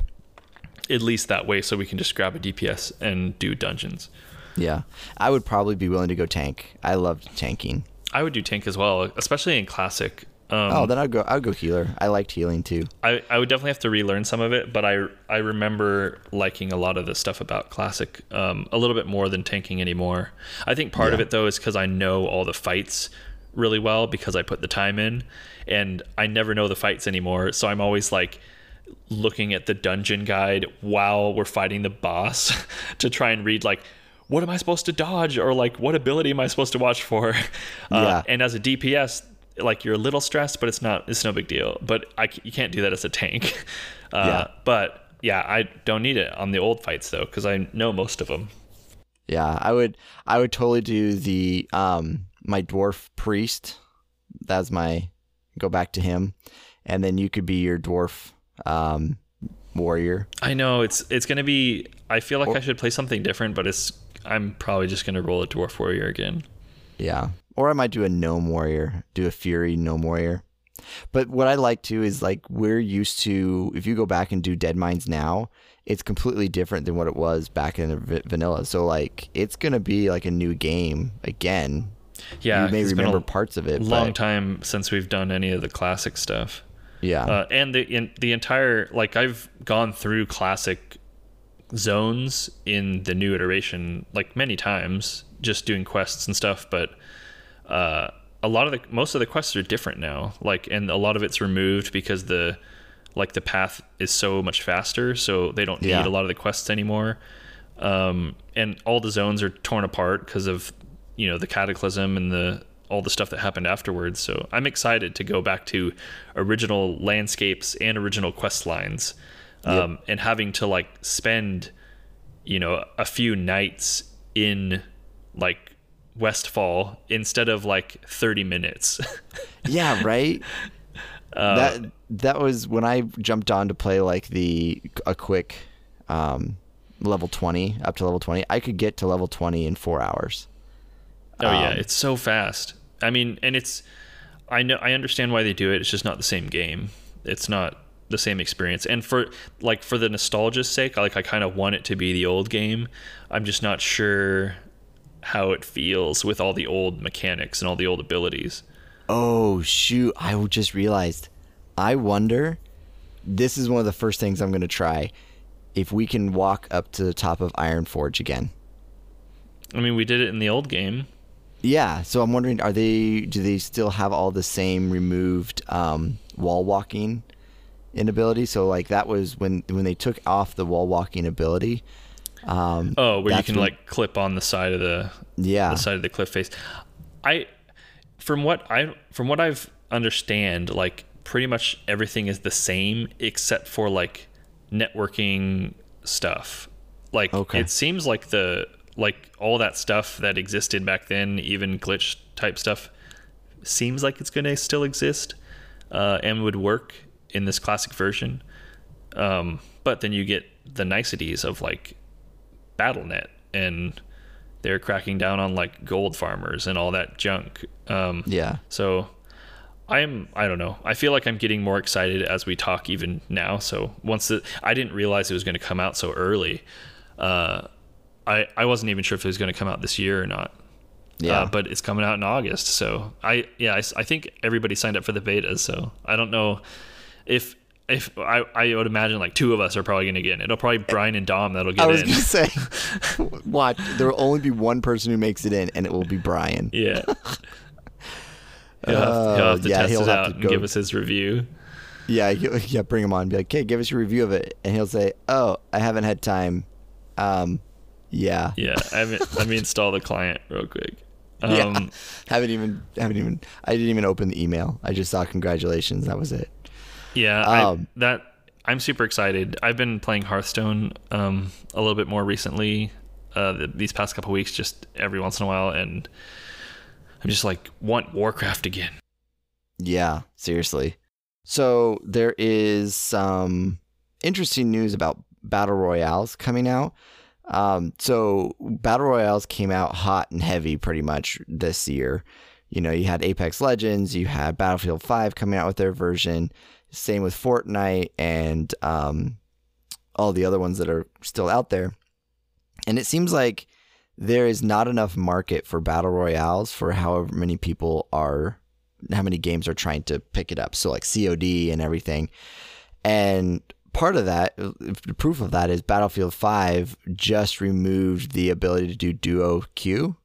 Speaker 2: at least that way so we can just grab a DPS and do dungeons.
Speaker 1: Yeah, I would probably be willing to go tank. I love tanking.
Speaker 2: I would do tank as well, especially in classic. Um,
Speaker 1: Oh, then I'd go. I'd go healer. I liked healing too.
Speaker 2: I, I would definitely have to relearn some of it, but I I remember liking a lot of the stuff about classic um, a little bit more than tanking anymore. I think part of it though is because I know all the fights really well because I put the time in, and I never know the fights anymore. So I'm always like looking at the dungeon guide while we're fighting the boss to try and read like what am I supposed to dodge or like what ability am I supposed to watch for? Uh,
Speaker 1: Yeah.
Speaker 2: And as a DPS, like you're a little stressed, but it's not. It's no big deal. But I you can't do that as a tank. Uh,
Speaker 1: Yeah.
Speaker 2: But yeah, I don't need it on the old fights though because I know most of them.
Speaker 1: Yeah, I would. I would totally do the um my dwarf priest. That's my go back to him, and then you could be your dwarf um warrior.
Speaker 2: I know it's it's gonna be. I feel like
Speaker 1: Or-
Speaker 2: I should play something different, but it's. I'm probably just gonna roll a dwarf warrior again.
Speaker 1: Yeah. Or I might do a gnome warrior, do a fury gnome warrior. But what I like too is like we're used to if you go back and do Deadmines now, it's completely different than what it was back in v- vanilla. So like it's gonna be like a new game again.
Speaker 2: Yeah,
Speaker 1: you may remember parts of it.
Speaker 2: long
Speaker 1: but,
Speaker 2: time since we've done any of the classic stuff.
Speaker 1: Yeah.
Speaker 2: uh, and the in, the entire like I've gone through classic zones in the new iteration like many times, just doing quests and stuff. But uh, a lot of the most of the quests are different now. Like, and a lot of it's removed because the like the path is so much faster, so they don't need
Speaker 1: Yeah.
Speaker 2: a lot of the quests anymore. Um, and all the zones are torn apart because of you know the cataclysm and the all the stuff that happened afterwards. So I'm excited to go back to original landscapes and original quest lines, um, yep. and having to like spend, you know, a few nights in like Westfall instead of like 30 minutes.
Speaker 1: yeah, right. Uh, that that was when I jumped on to play like the a quick um, level 20 up to level 20. I could get to level 20 in 4 hours.
Speaker 2: Oh um, yeah, it's so fast. I mean, and it's I know I understand why they do it. It's just not the same game. It's not the same experience. And for like for the nostalgia's sake, like I kind of want it to be the old game. I'm just not sure how it feels with all the old mechanics and all the old abilities.
Speaker 1: Oh shoot! I just realized. I wonder. This is one of the first things I'm going to try. If we can walk up to the top of Ironforge again.
Speaker 2: I mean, we did it in the old game.
Speaker 1: Yeah, so I'm wondering, are they? Do they still have all the same removed um, wall walking inability? So like that was when when they took off the wall walking ability.
Speaker 2: Um, oh, where you can when, like clip on the side of the
Speaker 1: yeah
Speaker 2: the side of the cliff face. I from what I from what I've understand, like pretty much everything is the same except for like networking stuff. Like okay. it seems like the like all that stuff that existed back then, even glitch type stuff, seems like it's gonna still exist uh, and would work in this classic version. Um, but then you get the niceties of like Battle.net, and they're cracking down on like gold farmers and all that junk. Um,
Speaker 1: yeah.
Speaker 2: So I'm I don't know. I feel like I'm getting more excited as we talk even now. So once the I didn't realize it was going to come out so early. Uh, I I wasn't even sure if it was going to come out this year or not. Yeah. Uh, but it's coming out in August. So I yeah I, I think everybody signed up for the beta. So I don't know if if I, I would imagine like two of us are probably going to get in. It'll probably Brian and Dom that'll get in. I was
Speaker 1: going to say, watch. There will only be one person who makes it in, and it will be Brian.
Speaker 2: Yeah. he'll, have, he'll have to yeah, test it out and give us his review.
Speaker 1: Yeah, yeah. Bring him on. Be like, okay, give us your review of it, and he'll say, "Oh, I haven't had time." Um, yeah.
Speaker 2: Yeah. I haven't. let me install the client real quick. Um,
Speaker 1: yeah. Haven't even. Haven't even. I didn't even open the email. I just saw congratulations. That was it.
Speaker 2: Yeah, um, I, that I'm super excited. I've been playing Hearthstone um, a little bit more recently. Uh, these past couple weeks, just every once in a while, and I'm just like want Warcraft again.
Speaker 1: Yeah, seriously. So there is some interesting news about battle royales coming out. Um, so battle royales came out hot and heavy pretty much this year. You know, you had Apex Legends, you had Battlefield 5 coming out with their version. Same with Fortnite and um, all the other ones that are still out there. And it seems like there is not enough market for battle royales for however many people are, how many games are trying to pick it up. So like COD and everything. And part of that, the proof of that is Battlefield 5 just removed the ability to do duo queue.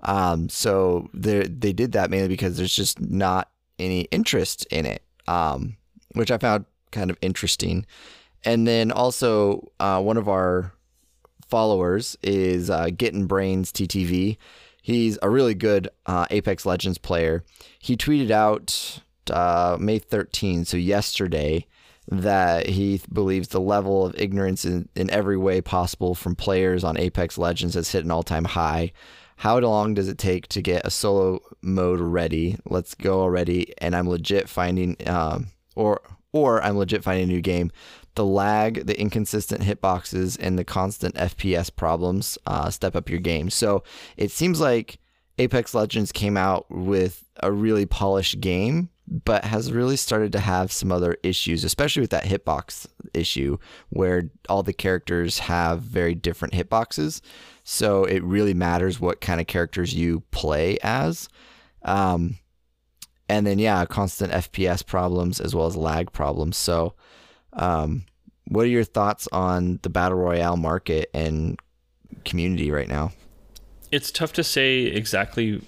Speaker 1: Um, so they did that mainly because there's just not any interest in it. Um, which I found kind of interesting. And then also, uh, one of our followers is uh, Getting Brains TTV. He's a really good uh, Apex Legends player. He tweeted out uh, May 13, so yesterday, that he believes the level of ignorance in, in every way possible from players on Apex Legends has hit an all time high. How long does it take to get a solo mode ready? Let's go already. And I'm legit finding um, or or I'm legit finding a new game. The lag, the inconsistent hitboxes, and the constant FPS problems uh, step up your game. So it seems like Apex Legends came out with a really polished game, but has really started to have some other issues, especially with that hitbox issue where all the characters have very different hitboxes. So it really matters what kind of characters you play as. Um, and then yeah, constant FPS problems as well as lag problems. So, um, what are your thoughts on the battle royale market and community right now?
Speaker 2: It's tough to say exactly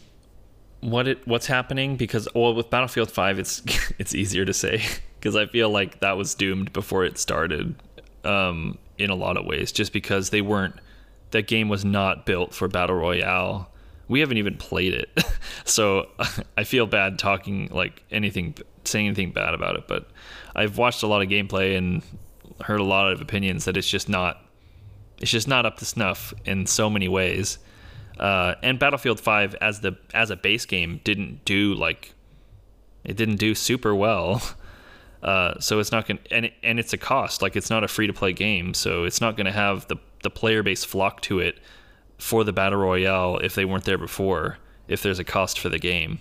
Speaker 2: what it what's happening because well with Battlefield 5 it's it's easier to say because I feel like that was doomed before it started um, in a lot of ways just because they weren't that game was not built for battle royale we haven't even played it, so I feel bad talking like anything, saying anything bad about it. But I've watched a lot of gameplay and heard a lot of opinions that it's just not, it's just not up to snuff in so many ways. Uh, and Battlefield 5 as the as a base game didn't do like it didn't do super well. Uh, so it's not going to, and, and it's a cost. Like it's not a free to play game. So it's not going to have the, the player base flock to it for the battle royale if they weren't there before, if there's a cost for the game.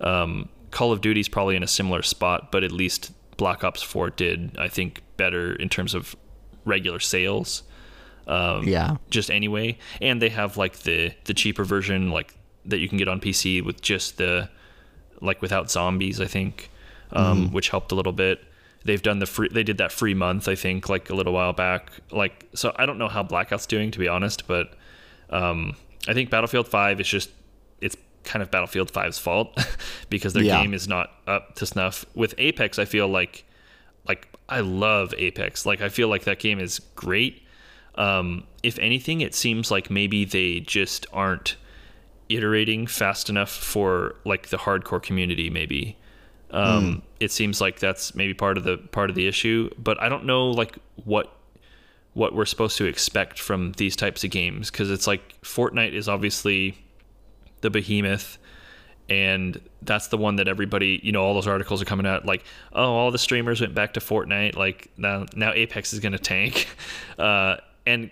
Speaker 2: Um, Call of Duty's probably in a similar spot, but at least Black Ops 4 did, I think, better in terms of regular sales. Um,
Speaker 1: Yeah.
Speaker 2: Just anyway, and they have like the the cheaper version, like that you can get on PC with just the like without zombies. I think, um, which helped a little bit. They've done the free. They did that free month. I think like a little while back. Like so, I don't know how Blackout's doing to be honest, but um, I think Battlefield Five is just it's kind of Battlefield 5's fault because their
Speaker 1: Yeah.
Speaker 2: game is not up to snuff. With Apex, I feel like like I love Apex. Like I feel like that game is great. Um, if anything, it seems like maybe they just aren't iterating fast enough for like the hardcore community. Maybe um, it seems like that's maybe part of the part of the issue. But I don't know like what what we're supposed to expect from these types of games because it's like Fortnite is obviously the behemoth and that's the one that everybody you know all those articles are coming out like oh all the streamers went back to fortnite like now now apex is going to tank. Uh, and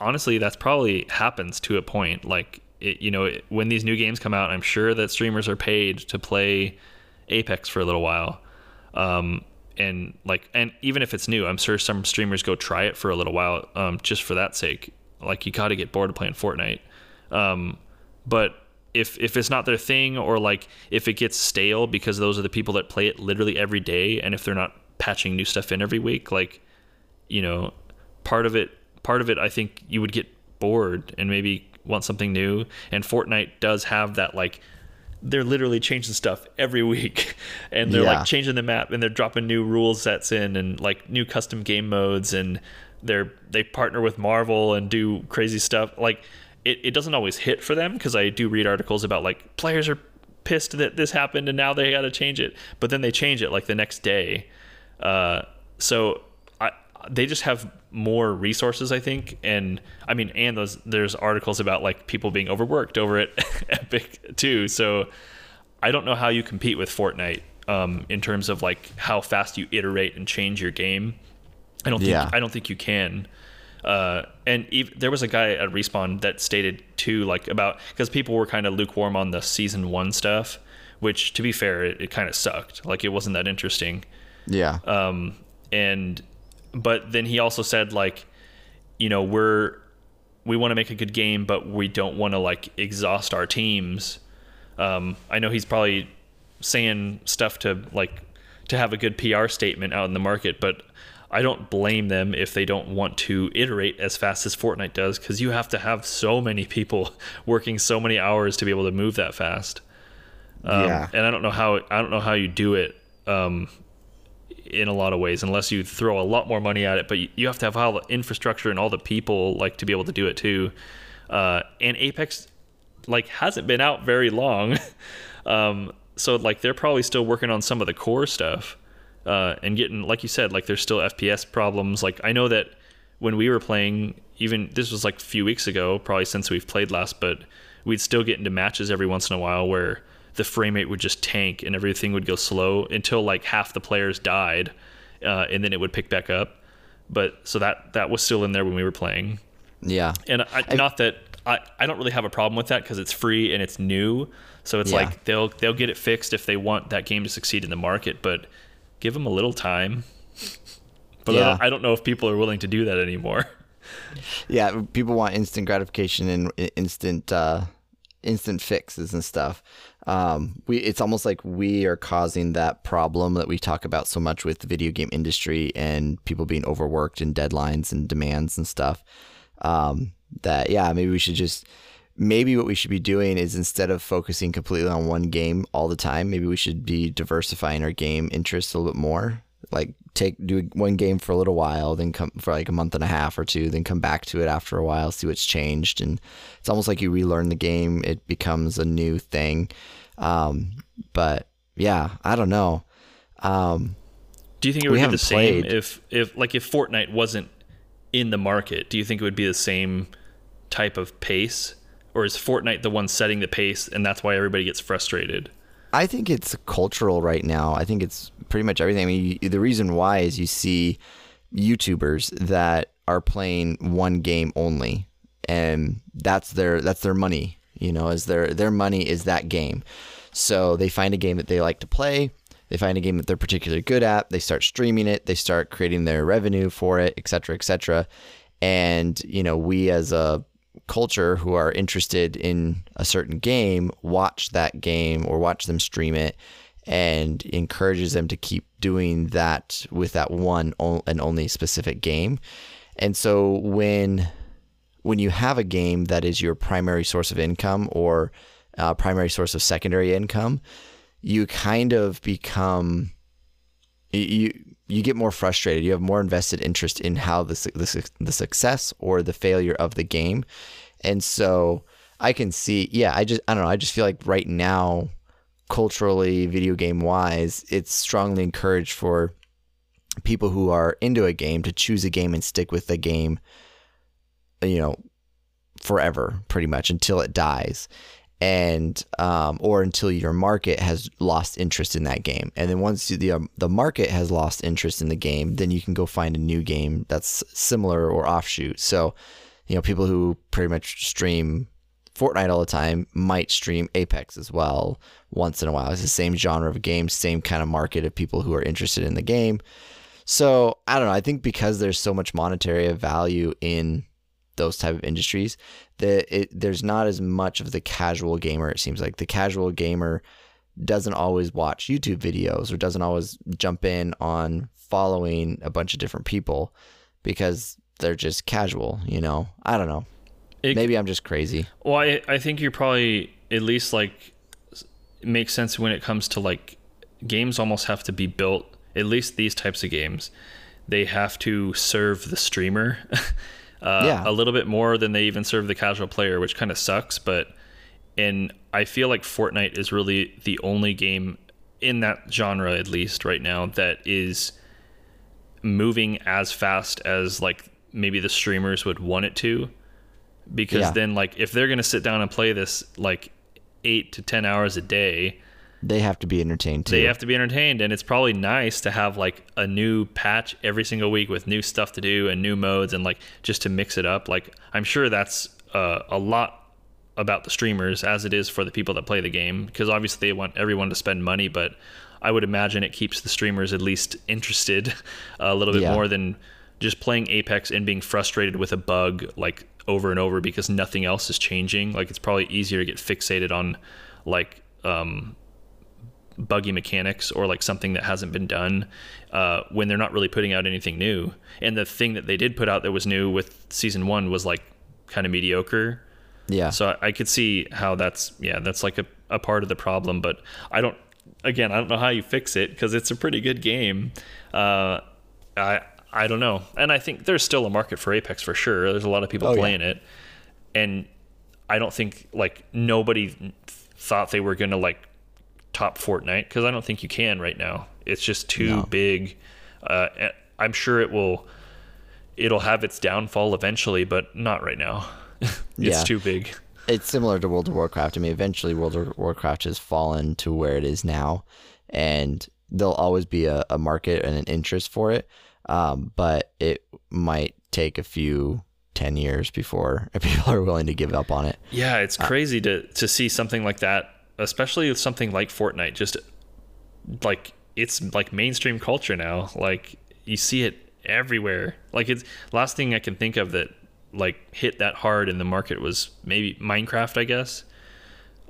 Speaker 2: honestly that's probably happens to a point like it, you know it, when these new games come out i'm sure that streamers are paid to play apex for a little while. Um, and like and even if it's new i'm sure some streamers go try it for a little while um, just for that sake. Like you got to get bored of playing fortnite. Um, but if if it's not their thing or like if it gets stale because those are the people that play it literally every day and if they're not patching new stuff in every week like you know part of it part of it i think you would get bored and maybe want something new. And fortnite does have that like they're literally changing stuff every week. And they're
Speaker 1: Yeah.
Speaker 2: like changing the map and they're dropping new rule sets in and like new custom game modes and they're they partner with marvel and do crazy stuff. Like it, it doesn't always hit for them because i do read articles about like players are pissed that this happened and now they got to change it. But then they change it like the next day. Uh, so I, they just have more resources, I think, and I mean, and those there's articles about like people being overworked over at Epic too. So I don't know how you compete with Fortnite um, in terms of like how fast you iterate and change your game. I don't think
Speaker 1: Yeah.
Speaker 2: I don't think you can. Uh, and ev- there was a guy at Respawn that stated too, like about because people were kind of lukewarm on the season one stuff, which to be fair, it, it kind of sucked. Like it wasn't that interesting
Speaker 1: Yeah.
Speaker 2: um, and but then he also said like you know we're we want to make a good game but we don't want to like exhaust our teams um, i know he's probably saying stuff to like to have a good pr statement out in the market but i don't blame them if they don't want to iterate as fast as fortnite does because you have to have so many people working so many hours to be able to move that fast um,
Speaker 1: Yeah.
Speaker 2: and I don't know how I don't know how you do it um, in a lot of ways unless you throw a lot more money at it. But you, have to have all the infrastructure and all the people like to be able to do it too. Uh, and Apex like hasn't been out very long, um, so like they're probably still working on some of the core stuff uh, and getting like you said like there's still FPS problems. Like I know that when we were playing, even this was like a few weeks ago, probably since we've played last, but we'd still get into matches every once in a while where the frame rate would just tank and everything would go slow until like half the players died, uh, and then it would pick back up. But so that that was still in there when we were playing,
Speaker 1: yeah.
Speaker 2: and I, not that I, I don't really have a problem with that because it's free and it's new, so it's
Speaker 1: Yeah.
Speaker 2: like they'll they'll get it fixed if they want that game to succeed in the market, but give them a little time. But I, don't, I don't know if people are willing to do that anymore.
Speaker 1: yeah people want instant gratification and instant uh instant fixes and stuff um we it's almost like we are causing that problem that we talk about so much with the video game industry and people being overworked and deadlines and demands and stuff. Um that yeah maybe we should just maybe what we should be doing is instead of focusing completely on one game all the time maybe we should be diversifying our game interests a little bit more like take do one game for a little while, then come for like a month and a half or two, then come back to it after a while, see what's changed, and it's almost like you relearn the game. It becomes a new thing. Um, but yeah, I don't know. Um,
Speaker 2: do you think it would be the same played. if if like if Fortnite wasn't in the market? Do you think it would be the same type of pace, or is Fortnite the one setting the pace, and that's why everybody gets frustrated?
Speaker 1: I think it's cultural right now. I think it's pretty much everything. I mean, you, the reason why is you see YouTubers that are playing one game only, and that's their that's their money. You know, is their their money is that game. So they find a game that they like to play. They find a game that they're particularly good at. They start streaming it. They start creating their revenue for it, et cetera, et cetera. And you know, we as a culture who are interested in a certain game watch that game or watch them stream it and encourages them to keep doing that with that one and only specific game. And so when when you have a game that is your primary source of income or uh, primary source of secondary income, you kind of become you you get more frustrated. You have more invested interest in how the, the, the success or the failure of the game. And so I can see, yeah, I just, I don't know. I just feel like right now, culturally, video game wise, it's strongly encouraged for people who are into a game to choose a game and stick with the game, you know, forever, pretty much until it dies and um, or until your market has lost interest in that game. And then once the um, the market has lost interest in the game, then you can go find a new game that's similar or offshoot. So, you know, people who pretty much stream Fortnite all the time might stream Apex as well once in a while. It's the same genre of game, same kind of market of people who are interested in the game. So I don't know. I think because there's so much monetary value in those type of industries that it, there's not as much of the casual gamer it seems like the casual gamer doesn't always watch YouTube videos or doesn't always jump in on following a bunch of different people because they're just casual, you know. I don't know. It, Maybe I'm just crazy.
Speaker 2: Well, I, I think you're probably at least like makes sense when it comes to like games almost have to be built at least these types of games they have to serve the streamer uh, yeah. a little bit more than they even serve the casual player, which kind of sucks. But and I feel like Fortnite is really the only game in that genre, at least right now, that is moving as fast as like maybe the streamers would want it to. Because yeah. then, like, if they're gonna sit down and play this like eight to ten hours a day,
Speaker 1: they have to be entertained too.
Speaker 2: They have to be entertained, and it's probably nice to have like a new patch every single week with new stuff to do and new modes, and like just to mix it up. Like I'm sure that's uh, a lot about the streamers as it is for the people that play the game, because obviously they want everyone to spend money, but I would imagine it keeps the streamers at least interested a little bit yeah. more than just playing Apex and being frustrated with a bug like over and over because nothing else is changing. Like it's probably easier to get fixated on like um, buggy mechanics or like something that hasn't been done uh, when they're not really putting out anything new. And the thing that they did put out that was new with season one was like kind of mediocre.
Speaker 1: Yeah.
Speaker 2: So I, I could see how that's yeah that's like a, a part of the problem, but I don't. Again, I don't know how you fix it because it's a pretty good game. Uh, I I don't know, and I think there's still a market for Apex for sure. There's a lot of people oh, playing yeah. it, and I don't think like nobody thought they were gonna like top Fortnite because I don't think you can right now. It's just too no. big. Uh, I'm sure it will. It'll have its downfall eventually, but not right now. it's yeah. too big.
Speaker 1: It's similar to World of Warcraft. I mean, eventually World of Warcraft has fallen to where it is now, and there'll always be a, a market and an interest for it. Um, but it might take a few 10 years before people are willing to give up on it.
Speaker 2: Yeah, it's uh, crazy uh, to, to see something like that especially with something like Fortnite, just like it's like mainstream culture now. Like you see it everywhere. Like it's last thing I can think of that like hit that hard in the market was maybe Minecraft, I guess.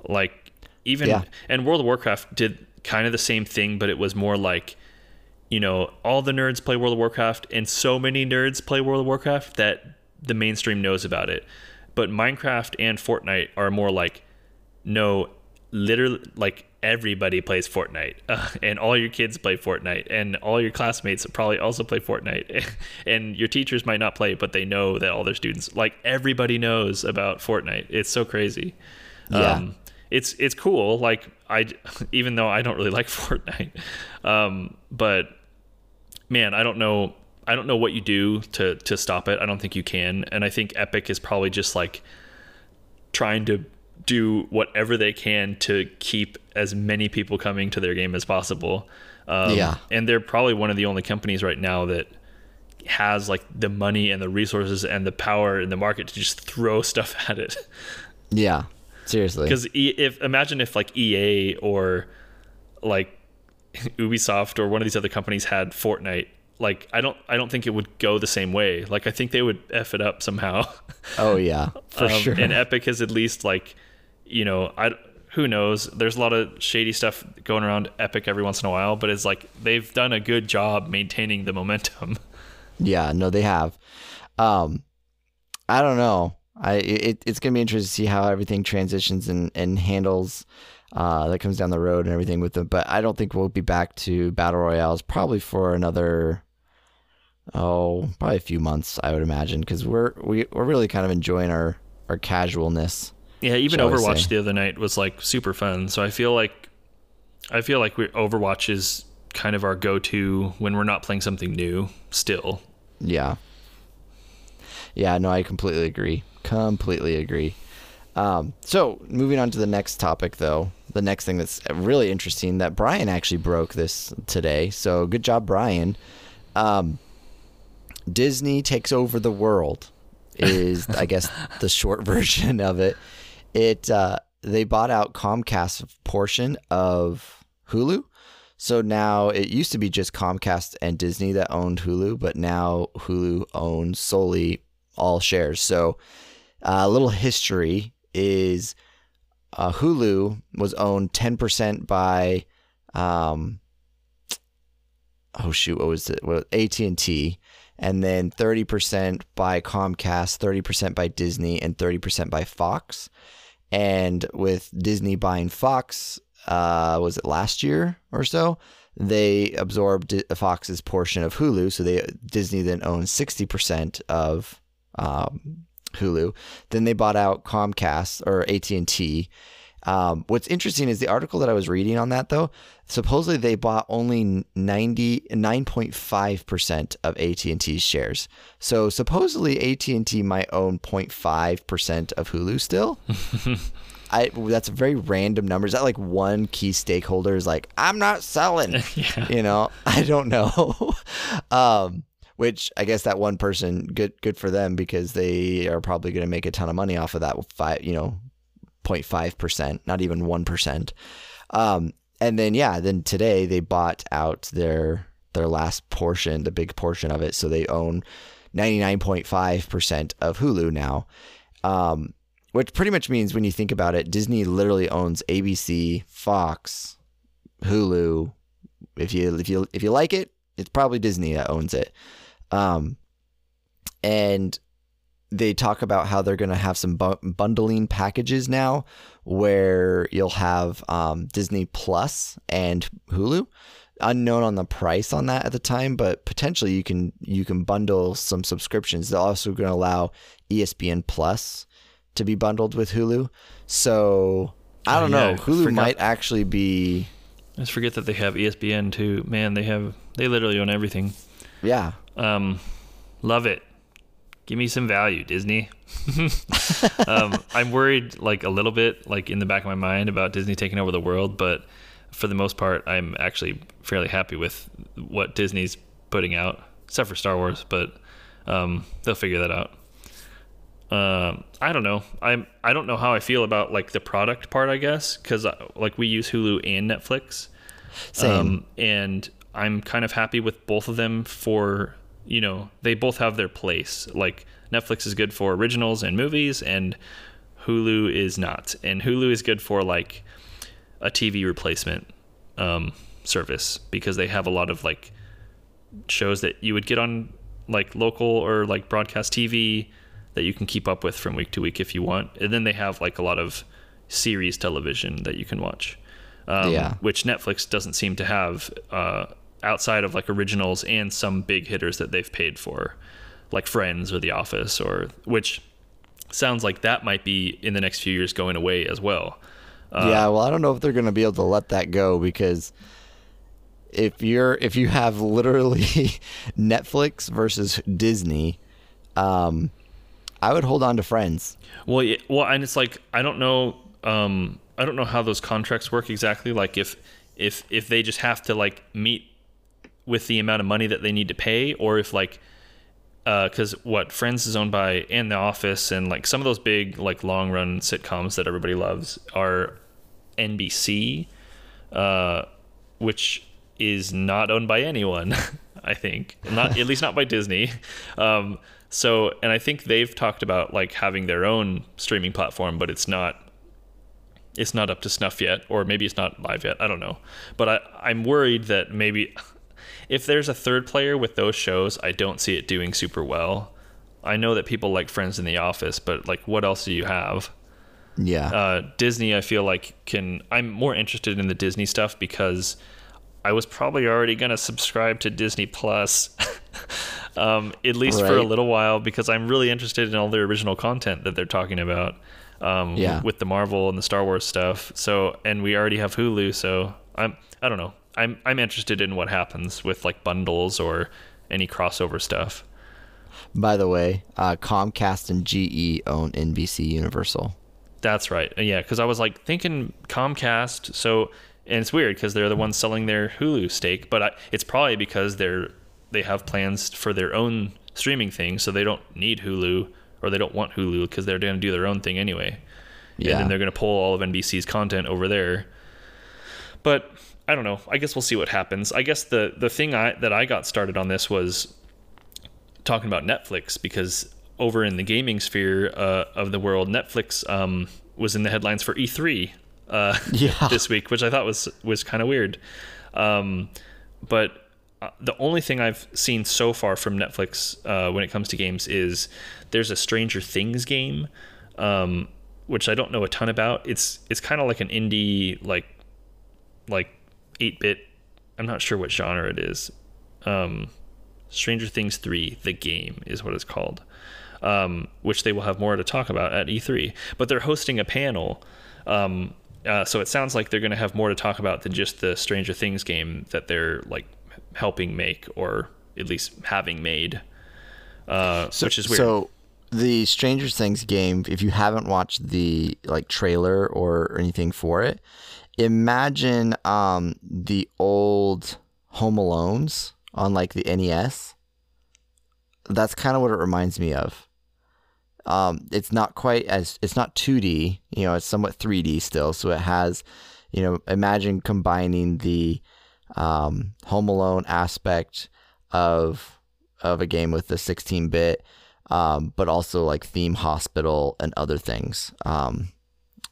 Speaker 2: Like even yeah. and World of Warcraft did kind of the same thing, but it was more like you know, all the nerds play World of Warcraft and so many nerds play World of Warcraft that the mainstream knows about it. But Minecraft and Fortnite are more like no literally like everybody plays Fortnite, uh, and all your kids play Fortnite, and all your classmates probably also play Fortnite, and your teachers might not play, but they know that all their students, like everybody knows about Fortnite. It's so crazy.
Speaker 1: Yeah.
Speaker 2: Um, it's it's cool. Like I, even though I don't really like Fortnite, um, but man, I don't know. I don't know what you do to to stop it. I don't think you can, and I think Epic is probably just like trying to do whatever they can to keep as many people coming to their game as possible. Um,
Speaker 1: Yeah.
Speaker 2: and they're probably one of the only companies right now that has like the money and the resources and the power in the market to just throw stuff at it.
Speaker 1: Yeah. Seriously.
Speaker 2: Because if imagine if like EA or like Ubisoft or one of these other companies had Fortnite, like I don't I don't think it would go the same way. Like I think they would f it up somehow.
Speaker 1: Oh yeah, for
Speaker 2: Um,
Speaker 1: sure.
Speaker 2: And Epic has at least like, you know, I who knows. There's a lot of shady stuff going around Epic every once in a while, but it's like they've done a good job maintaining the momentum.
Speaker 1: Yeah, no, they have. Um, I don't know. I it, it's gonna be interesting to see how everything transitions and and handles uh, that comes down the road and everything with them. But I don't think we'll be back to battle royales probably for another oh probably a few months. I would imagine because we're we, we're really kind of enjoying our our casualness.
Speaker 2: Yeah, even Overwatch the other night was like super fun. So I feel like I feel like we Overwatch is kind of our go-to when we're not playing something new still.
Speaker 1: Yeah. Yeah, no, I completely agree. Completely agree. Um, so moving on to the next topic, though, the next thing that's really interesting that Brian actually broke this today. So good job, Brian. Um, Disney takes over the world is, I guess, the short version of it. It uh, they bought out Comcast's portion of Hulu. So now it used to be just Comcast and Disney that owned Hulu, but now Hulu owns solely all shares. So uh, a little history is uh, Hulu was owned 10% by, um, oh shoot, what was it? Well, AT&T, and then 30% by Comcast, 30% by Disney, and 30% by Fox. And with Disney buying Fox, uh, was it last year or so? They absorbed Fox's portion of Hulu, so they Disney then owns 60% of um, Hulu. Then they bought out Comcast or AT and T. Um, what's interesting is the article that I was reading on that though. Supposedly they bought only 99.5 percent of AT and T's shares. So supposedly AT and T might own 0.5 percent of Hulu still. I that's a very random number. Is that like one key stakeholder is like I'm not selling?
Speaker 2: yeah.
Speaker 1: you know i don't know um which i guess that one person good good for them because they are probably going to make a ton of money off of that five you know 0.5% not even 1% um and then yeah then today they bought out their their last portion the big portion of it. So they own 99.5% of hulu now. Um which pretty much means when you think about it disney literally owns abc fox hulu. If you if you if you like it, it's probably Disney that owns it. Um, and they talk about how they're going to have some bu- bundling packages now, where you'll have um, Disney Plus and Hulu. Unknown on the price on that at the time, but potentially you can you can bundle some subscriptions. They're also going to allow ESPN Plus to be bundled with Hulu. So I
Speaker 2: Oh,
Speaker 1: don't
Speaker 2: yeah,
Speaker 1: know. Hulu
Speaker 2: forgot.
Speaker 1: might actually be
Speaker 2: I just forget that they have ESPN too. Man, they have they literally own everything.
Speaker 1: yeah.
Speaker 2: Um, love it. Give me some value, Disney. um, I'm worried, like a little bit, like in the back of my mind about Disney taking over the world, but for the most part, I'm actually fairly happy with what Disney's putting out, except for Star Wars. But um, they'll figure that out. Um, I don't know. I'm I don't know how I feel about like the product part. I guess because like we use Hulu and Netflix,
Speaker 1: Same.
Speaker 2: um, and I'm kind of happy with both of them for, you know, they both have their place. Like Netflix is good for originals and movies and Hulu is not. And Hulu is good for like a TV replacement um, service because they have a lot of like shows that you would get on like local or like broadcast TV that you can keep up with from week to week if you want. And then they have like a lot of series television that you can watch. um,
Speaker 1: Yeah.
Speaker 2: which Netflix doesn't seem to have uh, outside of like originals and some big hitters that they've paid for, like Friends or The Office, or which sounds like that might be in the next few years going away as well. Uh,
Speaker 1: yeah, well, I don't know if they're going to be able to let that go because if you're if you have literally Netflix versus Disney, um, I would hold on to Friends.
Speaker 2: Well, yeah, well, and it's like I don't know, um, I don't know how those contracts work exactly. Like if if if they just have to like meet with the amount of money that they need to pay, or if like because what Friends is owned by and The Office and like some of those big like long run sitcoms that everybody loves are NBC, uh, which is not owned by anyone. I think not at least not by Disney. Um, so and I think they've talked about like having their own streaming platform, but it's not it's not up to snuff yet, or maybe it's not live yet. I don't know, but I I'm worried that maybe if there's a third player with those shows, I don't see it doing super well. I know that people like Friends in the Office, but like, what else do you have?
Speaker 1: Yeah,
Speaker 2: Uh, Disney, I feel like can. I'm more interested in the Disney stuff because I was probably already gonna subscribe to Disney Plus, um, at least for a little while, because I'm really interested in all their original content that they're talking about. Um,
Speaker 1: Yeah.
Speaker 2: with the Marvel and the Star Wars stuff. So, and we already have Hulu, so I'm. I don't know. I'm I'm interested in what happens with like bundles or any crossover stuff.
Speaker 1: by the way, uh, Comcast and GE own NBC Universal.
Speaker 2: That's right. Uh, Yeah, because I was like thinking Comcast. So, and it's weird because they're the ones selling their Hulu stake, but I, it's probably because they're they have plans for their own streaming thing, so they don't need Hulu or they don't want Hulu because they're going to do their own thing anyway.
Speaker 1: Yeah.
Speaker 2: And then they're going to pull all of NBC's content over there. But I don't know. I guess we'll see what happens. I guess the the thing I that I got started on this was talking about Netflix because over in the gaming sphere uh, of the world, Netflix um, was in the headlines for E3 uh,
Speaker 1: Yeah.
Speaker 2: this week, which I thought was was kind of weird. Um, but uh, the only thing I've seen so far from Netflix uh, when it comes to games is there's a Stranger Things game, um, which I don't know a ton about. It's it's kind of like an indie like like eight bit. I'm not sure what genre it is. Um, Stranger Things 3, the game is what it's called, um, which they will have more to talk about at E3. But they're hosting a panel. Um, uh, so it sounds like they're going to have more to talk about than just the Stranger Things game that they're like helping make or at least having made, uh, which is weird.
Speaker 1: So the Stranger Things game, if you haven't watched the like trailer or anything for it, imagine um the old Home Alones on like the NES. That's kind of what it reminds me of. Um, it's not quite as it's not 2D, you know, it's somewhat 3D still. So it has, you know, imagine combining the um, Home Alone aspect of of a game with the 16 bit, um, but also like theme hospital and other things. Um,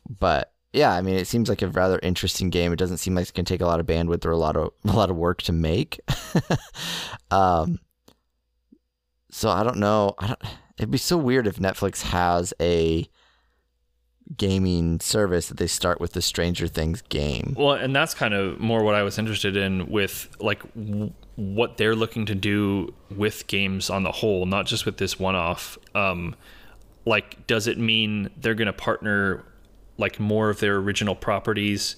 Speaker 1: but yeah, I mean, it seems like a rather interesting game. It doesn't seem like it's gonna take a lot of bandwidth or a lot of a lot of work to make. um, so I don't know. I don't. It'd be so weird if Netflix has a gaming service that they start with the Stranger Things game.
Speaker 2: Well, and that's kind of more what I was interested in with like w- what they're looking to do with games on the whole, not just with this one-off. Um, like, does it mean they're going to partner like more of their original properties,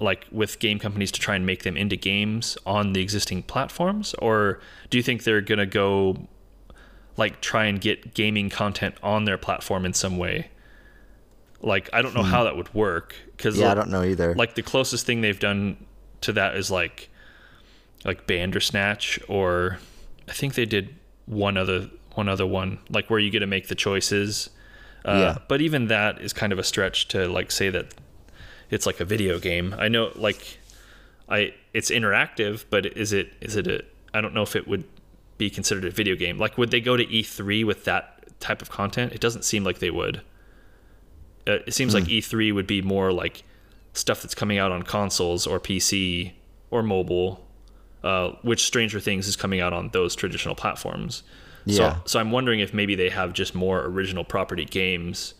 Speaker 2: like with game companies to try and make them into games on the existing platforms, or do you think they're going to go like try and get gaming content on their platform in some way? Like, I don't know hmm. how that would work because
Speaker 1: Yeah, I don't know either.
Speaker 2: like the closest thing they've done to that is like like Bandersnatch or I think they did one other one other one like where you get to make the choices. Uh,
Speaker 1: Yeah.
Speaker 2: But even that is kind of a stretch to like say that it's like a video game. I know like I it's interactive, but is it is it a I don't know if it would be considered a video game. Like would they go to E3 with that type of content? It doesn't seem like they would. Uh, it seems like E3 would be more like stuff that's coming out on consoles or PC or mobile, uh, which Stranger Things is coming out on those traditional platforms.
Speaker 1: Yeah.
Speaker 2: So, so I'm wondering if maybe they have just more original property games.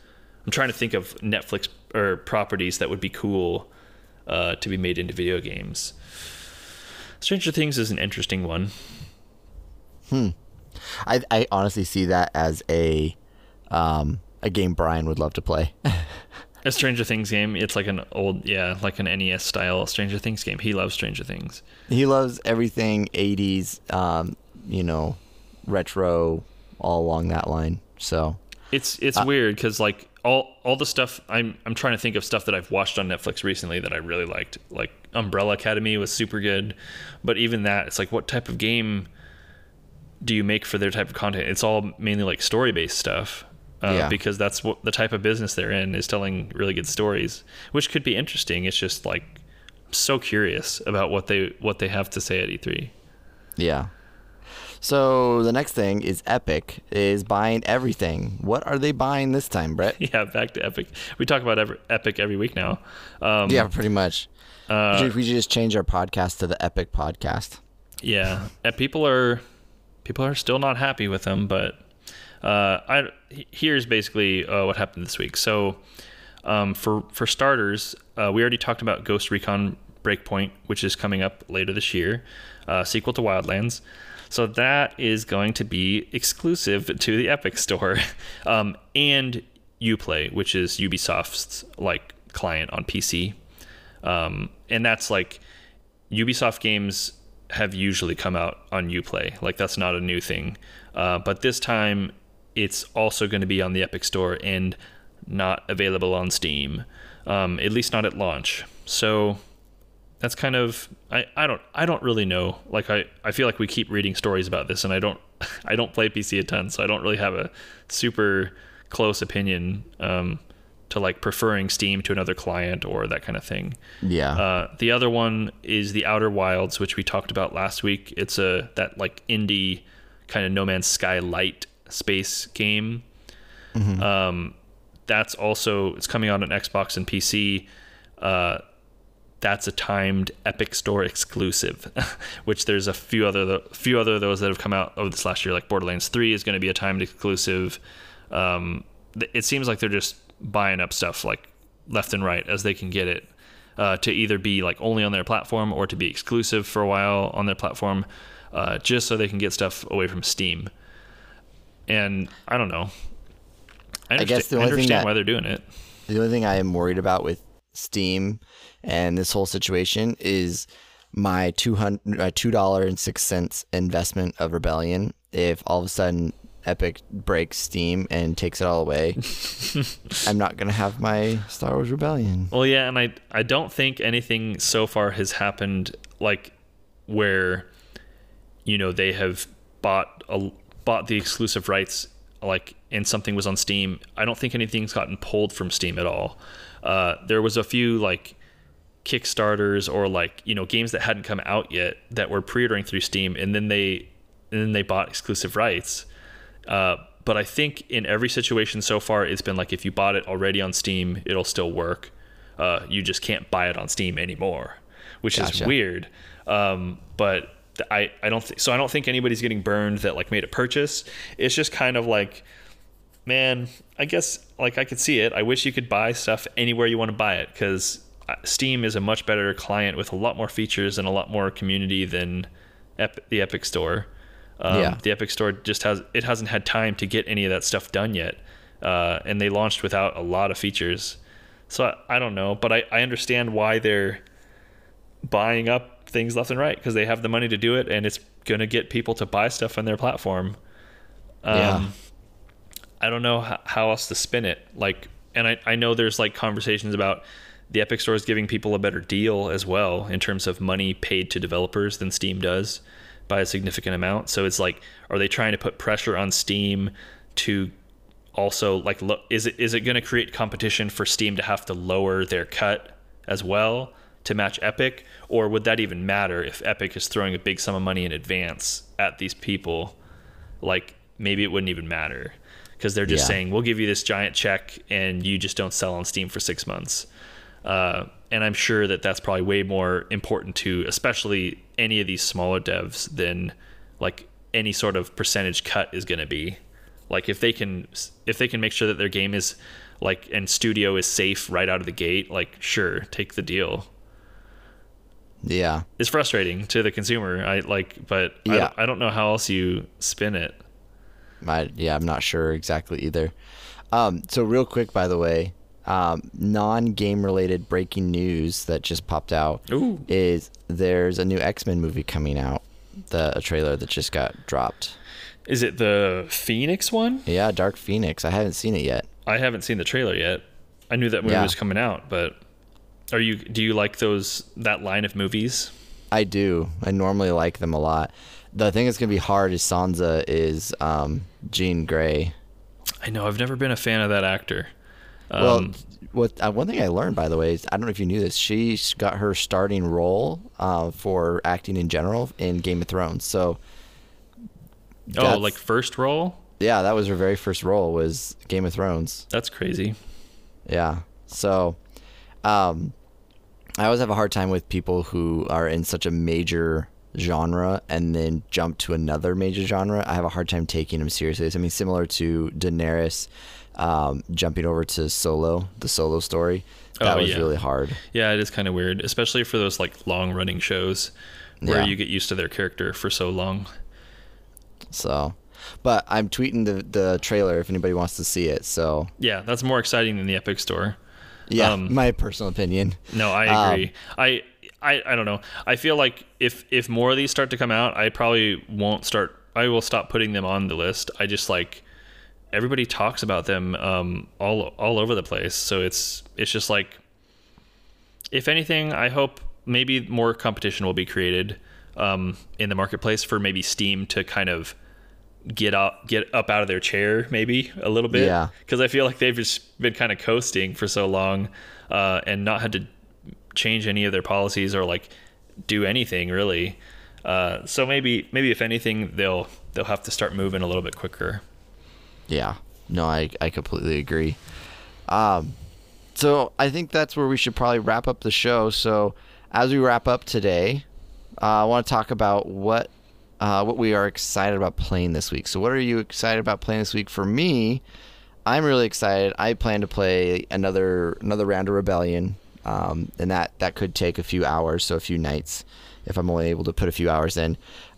Speaker 2: I'm trying to think of Netflix or properties that would be cool uh, to be made into video games. Stranger Things is an interesting one.
Speaker 1: I I honestly see that as a um a game Brian would love to play.
Speaker 2: A Stranger Things game. It's like an old, yeah, like an NES style Stranger Things game. He loves Stranger Things.
Speaker 1: he loves everything 80s um you know retro all along that line. So
Speaker 2: It's it's weird because like all all the stuff I'm I'm trying to think of stuff that I've watched on Netflix recently that I really liked. Like Umbrella Academy was super good, but even that, it's like what type of game do you make for their type of content? It's all mainly like story based stuff. Uh,
Speaker 1: Yeah.
Speaker 2: Because that's what the type of business they're in is telling really good stories, which could be interesting. It's just like I'm so curious about what they what they have to say at E E3.
Speaker 1: Yeah. So the next thing is Epic is buying everything. What are they buying this time, Brett?
Speaker 2: Yeah, back to Epic. We talk about every, Epic every week now. Um,
Speaker 1: yeah, pretty much.
Speaker 2: uh,
Speaker 1: we, should, we should just change our podcast to the Epic podcast.
Speaker 2: Yeah, and people are people are still not happy with them, but uh, I here's basically uh, what happened this week. So, um, for for starters, uh, we already talked about Ghost Recon Breakpoint, which is coming up later this year, uh, sequel to Wildlands. So that is going to be exclusive to the Epic Store, um, and UPlay, which is Ubisoft's like client on PC, um, and that's like Ubisoft games have usually come out on Uplay. Like that's not a new thing. Uh, but this time, it's also going to be on the Epic Store and not available on Steam, um, at least not at launch. So that's kind of I, I don't I don't really know. Like I, I feel like we keep reading stories about this, and I don't I don't play PC a ton, so I don't really have a super close opinion um, to like preferring Steam to another client or that kind of thing.
Speaker 1: Yeah.
Speaker 2: Uh, the other one is the Outer Wilds, which we talked about last week. It's a that like indie kind of No Man's Sky light space game. Um, that's also it's coming out on Xbox and PC. Uh, that's a timed Epic Store exclusive, which there's a few other few other of those that have come out over this last year. Like Borderlands Three is going to be a timed exclusive. Um, it seems like they're just buying up stuff like left and right as they can get it uh, to either be like only on their platform or to be exclusive for a while on their platform, uh, just so they can get stuff away from Steam. And I don't know. I, understa-
Speaker 1: guess the
Speaker 2: I
Speaker 1: only thing
Speaker 2: understand
Speaker 1: that-
Speaker 2: why they're doing it.
Speaker 1: The only thing I am worried about with Steam and this whole situation is my two hundred uh, two dollar and six cents investment of Rebellion. If all of a sudden Epic breaks Steam and takes it all away, I'm not gonna have my Star Wars Rebellion.
Speaker 2: Well, yeah, and I I don't think anything so far has happened like where you know they have bought a, bought the exclusive rights like and something was on Steam. I don't think anything's gotten pulled from Steam at all. Uh, there was a few like Kickstarters or like you know games that hadn't come out yet that were pre-ordering through Steam, and then they and then they bought exclusive rights. Uh, but I think in every situation so far, it's been like if you bought it already on Steam, it'll still work. Uh, you just can't buy it on Steam anymore, which is weird. Um, but I, I don't think so. I don't think anybody's getting burned that like made a purchase. It's just kind of like, man, I guess like I could see it. I wish you could buy stuff anywhere you want to buy it because Steam is a much better client with a lot more features and a lot more community than Ep- the Epic Store. Um,
Speaker 1: Yeah.
Speaker 2: The Epic Store just has it hasn't had time to get any of that stuff done yet, uh, and they launched without a lot of features. So I, I don't know, but I, I understand why they're buying up things left and right because they have the money to do it, and it's gonna get people to buy stuff on their platform. Um,
Speaker 1: Yeah.
Speaker 2: I don't know how, how else to spin it. Like, and I, I know there's like conversations about the Epic Store is giving people a better deal as well in terms of money paid to developers than Steam does by a significant amount. So it's like, are they trying to put pressure on Steam to also like look? Is it is it going to create competition for Steam to have to lower their cut as well to match Epic, or would that even matter if Epic is throwing a big sum of money in advance at these people? Like maybe it wouldn't even matter because they're just
Speaker 1: Yeah.
Speaker 2: saying we'll give you this giant check and you just don't sell on Steam for six months. Uh, and I'm sure that that's probably way more important to, especially any of these smaller devs than like any sort of percentage cut is going to be. Like if they can, if they can make sure that their game is like and studio is safe right out of the gate, like sure, take the deal.
Speaker 1: Yeah.
Speaker 2: It's frustrating to the consumer. I like, but I,
Speaker 1: Yeah.
Speaker 2: don't, I don't know how else you spin it.
Speaker 1: I, yeah, I'm not sure exactly either. Um, so real quick, by the way, um, non-game related breaking news that just popped out
Speaker 2: Ooh.
Speaker 1: is there's a new X-Men movie coming out. The a trailer that just got dropped.
Speaker 2: Is it the Phoenix one?
Speaker 1: Yeah, Dark Phoenix. I haven't seen it yet.
Speaker 2: I haven't seen the trailer yet. I knew that movie
Speaker 1: Yeah.
Speaker 2: was coming out, but are you? Do you like those that line of movies?
Speaker 1: I do. I normally like them a lot. The thing that's gonna be hard is Sansa is um, Jean Grey.
Speaker 2: I know. I've never been a fan of that actor. Um,
Speaker 1: Well, what uh, one thing I learned by the way is I don't know if you knew this. She got her starting role uh, for acting in general in Game of Thrones. So
Speaker 2: oh, like first role?
Speaker 1: yeah, that was her very first role was Game of Thrones.
Speaker 2: That's crazy.
Speaker 1: Yeah. So, um, I always have a hard time with people who are in such a major genre and then jump to another major genre. I have a hard time taking them seriously. I mean, similar to Daenerys um, jumping over to Solo, the Solo story. That
Speaker 2: Oh,
Speaker 1: was
Speaker 2: yeah.
Speaker 1: really hard.
Speaker 2: Yeah, it is kind of weird, especially for those like long running shows where
Speaker 1: Yeah.
Speaker 2: you get used to their character for so long.
Speaker 1: So, but I'm tweeting the the trailer if anybody wants to see it. So,
Speaker 2: Yeah, that's more exciting than the Epic Store.
Speaker 1: yeah,
Speaker 2: Um,
Speaker 1: my personal opinion.
Speaker 2: No, I
Speaker 1: Um,
Speaker 2: agree. I, I I don't know. I feel like if if more of these start to come out, I probably won't start. I will stop putting them on the list. I just like everybody talks about them um, all all over the place. So it's it's just like if anything, I hope maybe more competition will be created um, in the marketplace for maybe Steam to kind of get up get up out of their chair maybe a little bit
Speaker 1: Yeah.
Speaker 2: because I feel like they've just been kind of coasting for so long uh, and not had to change any of their policies or like do anything really. Uh, so maybe maybe if anything they'll they'll have to start moving a little bit quicker.
Speaker 1: Yeah. No, I, I completely agree. Um, so I think that's where we should probably wrap up the show. So as we wrap up today, uh, I want to talk about what uh, what we are excited about playing this week. So what are you excited about playing this week? For me, I'm really excited. I plan to play another another round of Rebellion, um, and that that could take a few hours, so a few nights, if I'm only able to put a few hours in.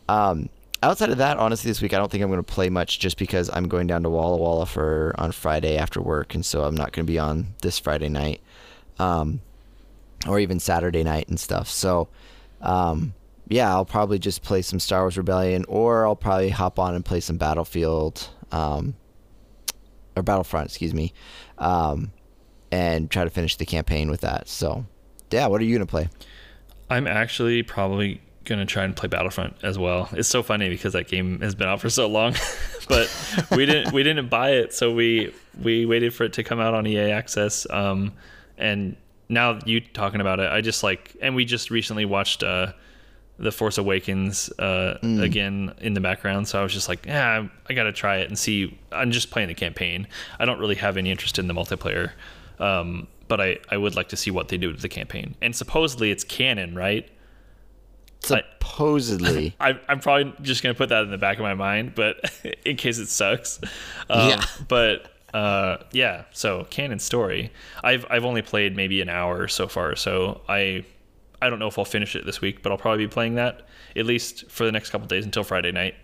Speaker 1: Um, outside of that, honestly, this week I don't think I'm going to play much, just because I'm going down to Walla Walla for on Friday after work, and so I'm not going to be on this Friday night, um, or even Saturday night and stuff. So. Um, yeah, I'll probably just play some Star Wars Rebellion, or I'll probably hop on and play some Battlefield, um, or Battlefront, excuse me, um, and try to finish the campaign with that. So, yeah, what are you gonna play?
Speaker 2: I'm actually probably gonna try and play Battlefront as well. It's so funny because that game has been out for so long, but we didn't we didn't buy it, so we we waited for it to come out on EA Access. Um, and now you talking about it, I just like, and we just recently watched uh, the Force Awakens uh, again in the background, so I was just like, yeah, I gotta try it and see. I'm just playing the campaign. I don't really have any interest in the multiplayer. Um, but I, I would like to see what they do with the campaign. And supposedly it's canon, right?
Speaker 1: Supposedly,
Speaker 2: I, I'm probably just gonna put that in the back of my mind, but in case it sucks. Um,
Speaker 1: Yeah.
Speaker 2: But uh, yeah, so canon story. I've I've only played maybe an hour so far, so I I don't know if I'll finish it this week, but I'll probably be playing that at least for the next couple days until Friday night.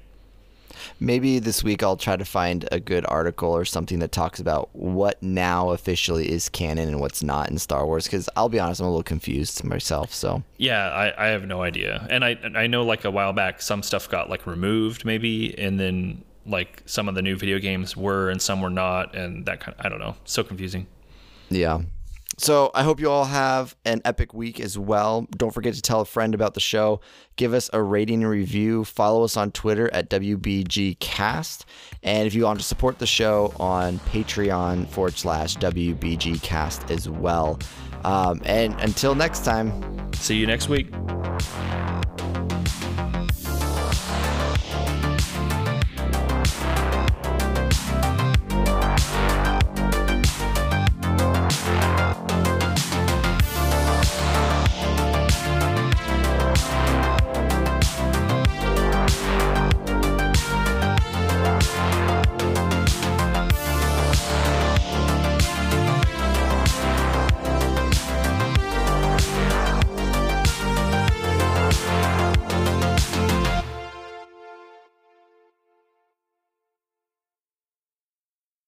Speaker 1: Maybe this week I'll try to find a good article or something that talks about what now officially is canon and what's not in Star Wars. Because I'll be honest, I'm a little confused myself. So,
Speaker 2: Yeah, I, I have no idea, and I I know like a while back some stuff got like removed maybe, and then like some of the new video games were and some were not, and that kind of I don't know, so confusing.
Speaker 1: Yeah. So I hope you all have an epic week as well. Don't forget to tell a friend about the show. Give us a rating and review. Follow us on Twitter at WBGCast. And if you want to support the show on Patreon forward slash WBGCast as well. Um, and until next time,
Speaker 2: See you next week.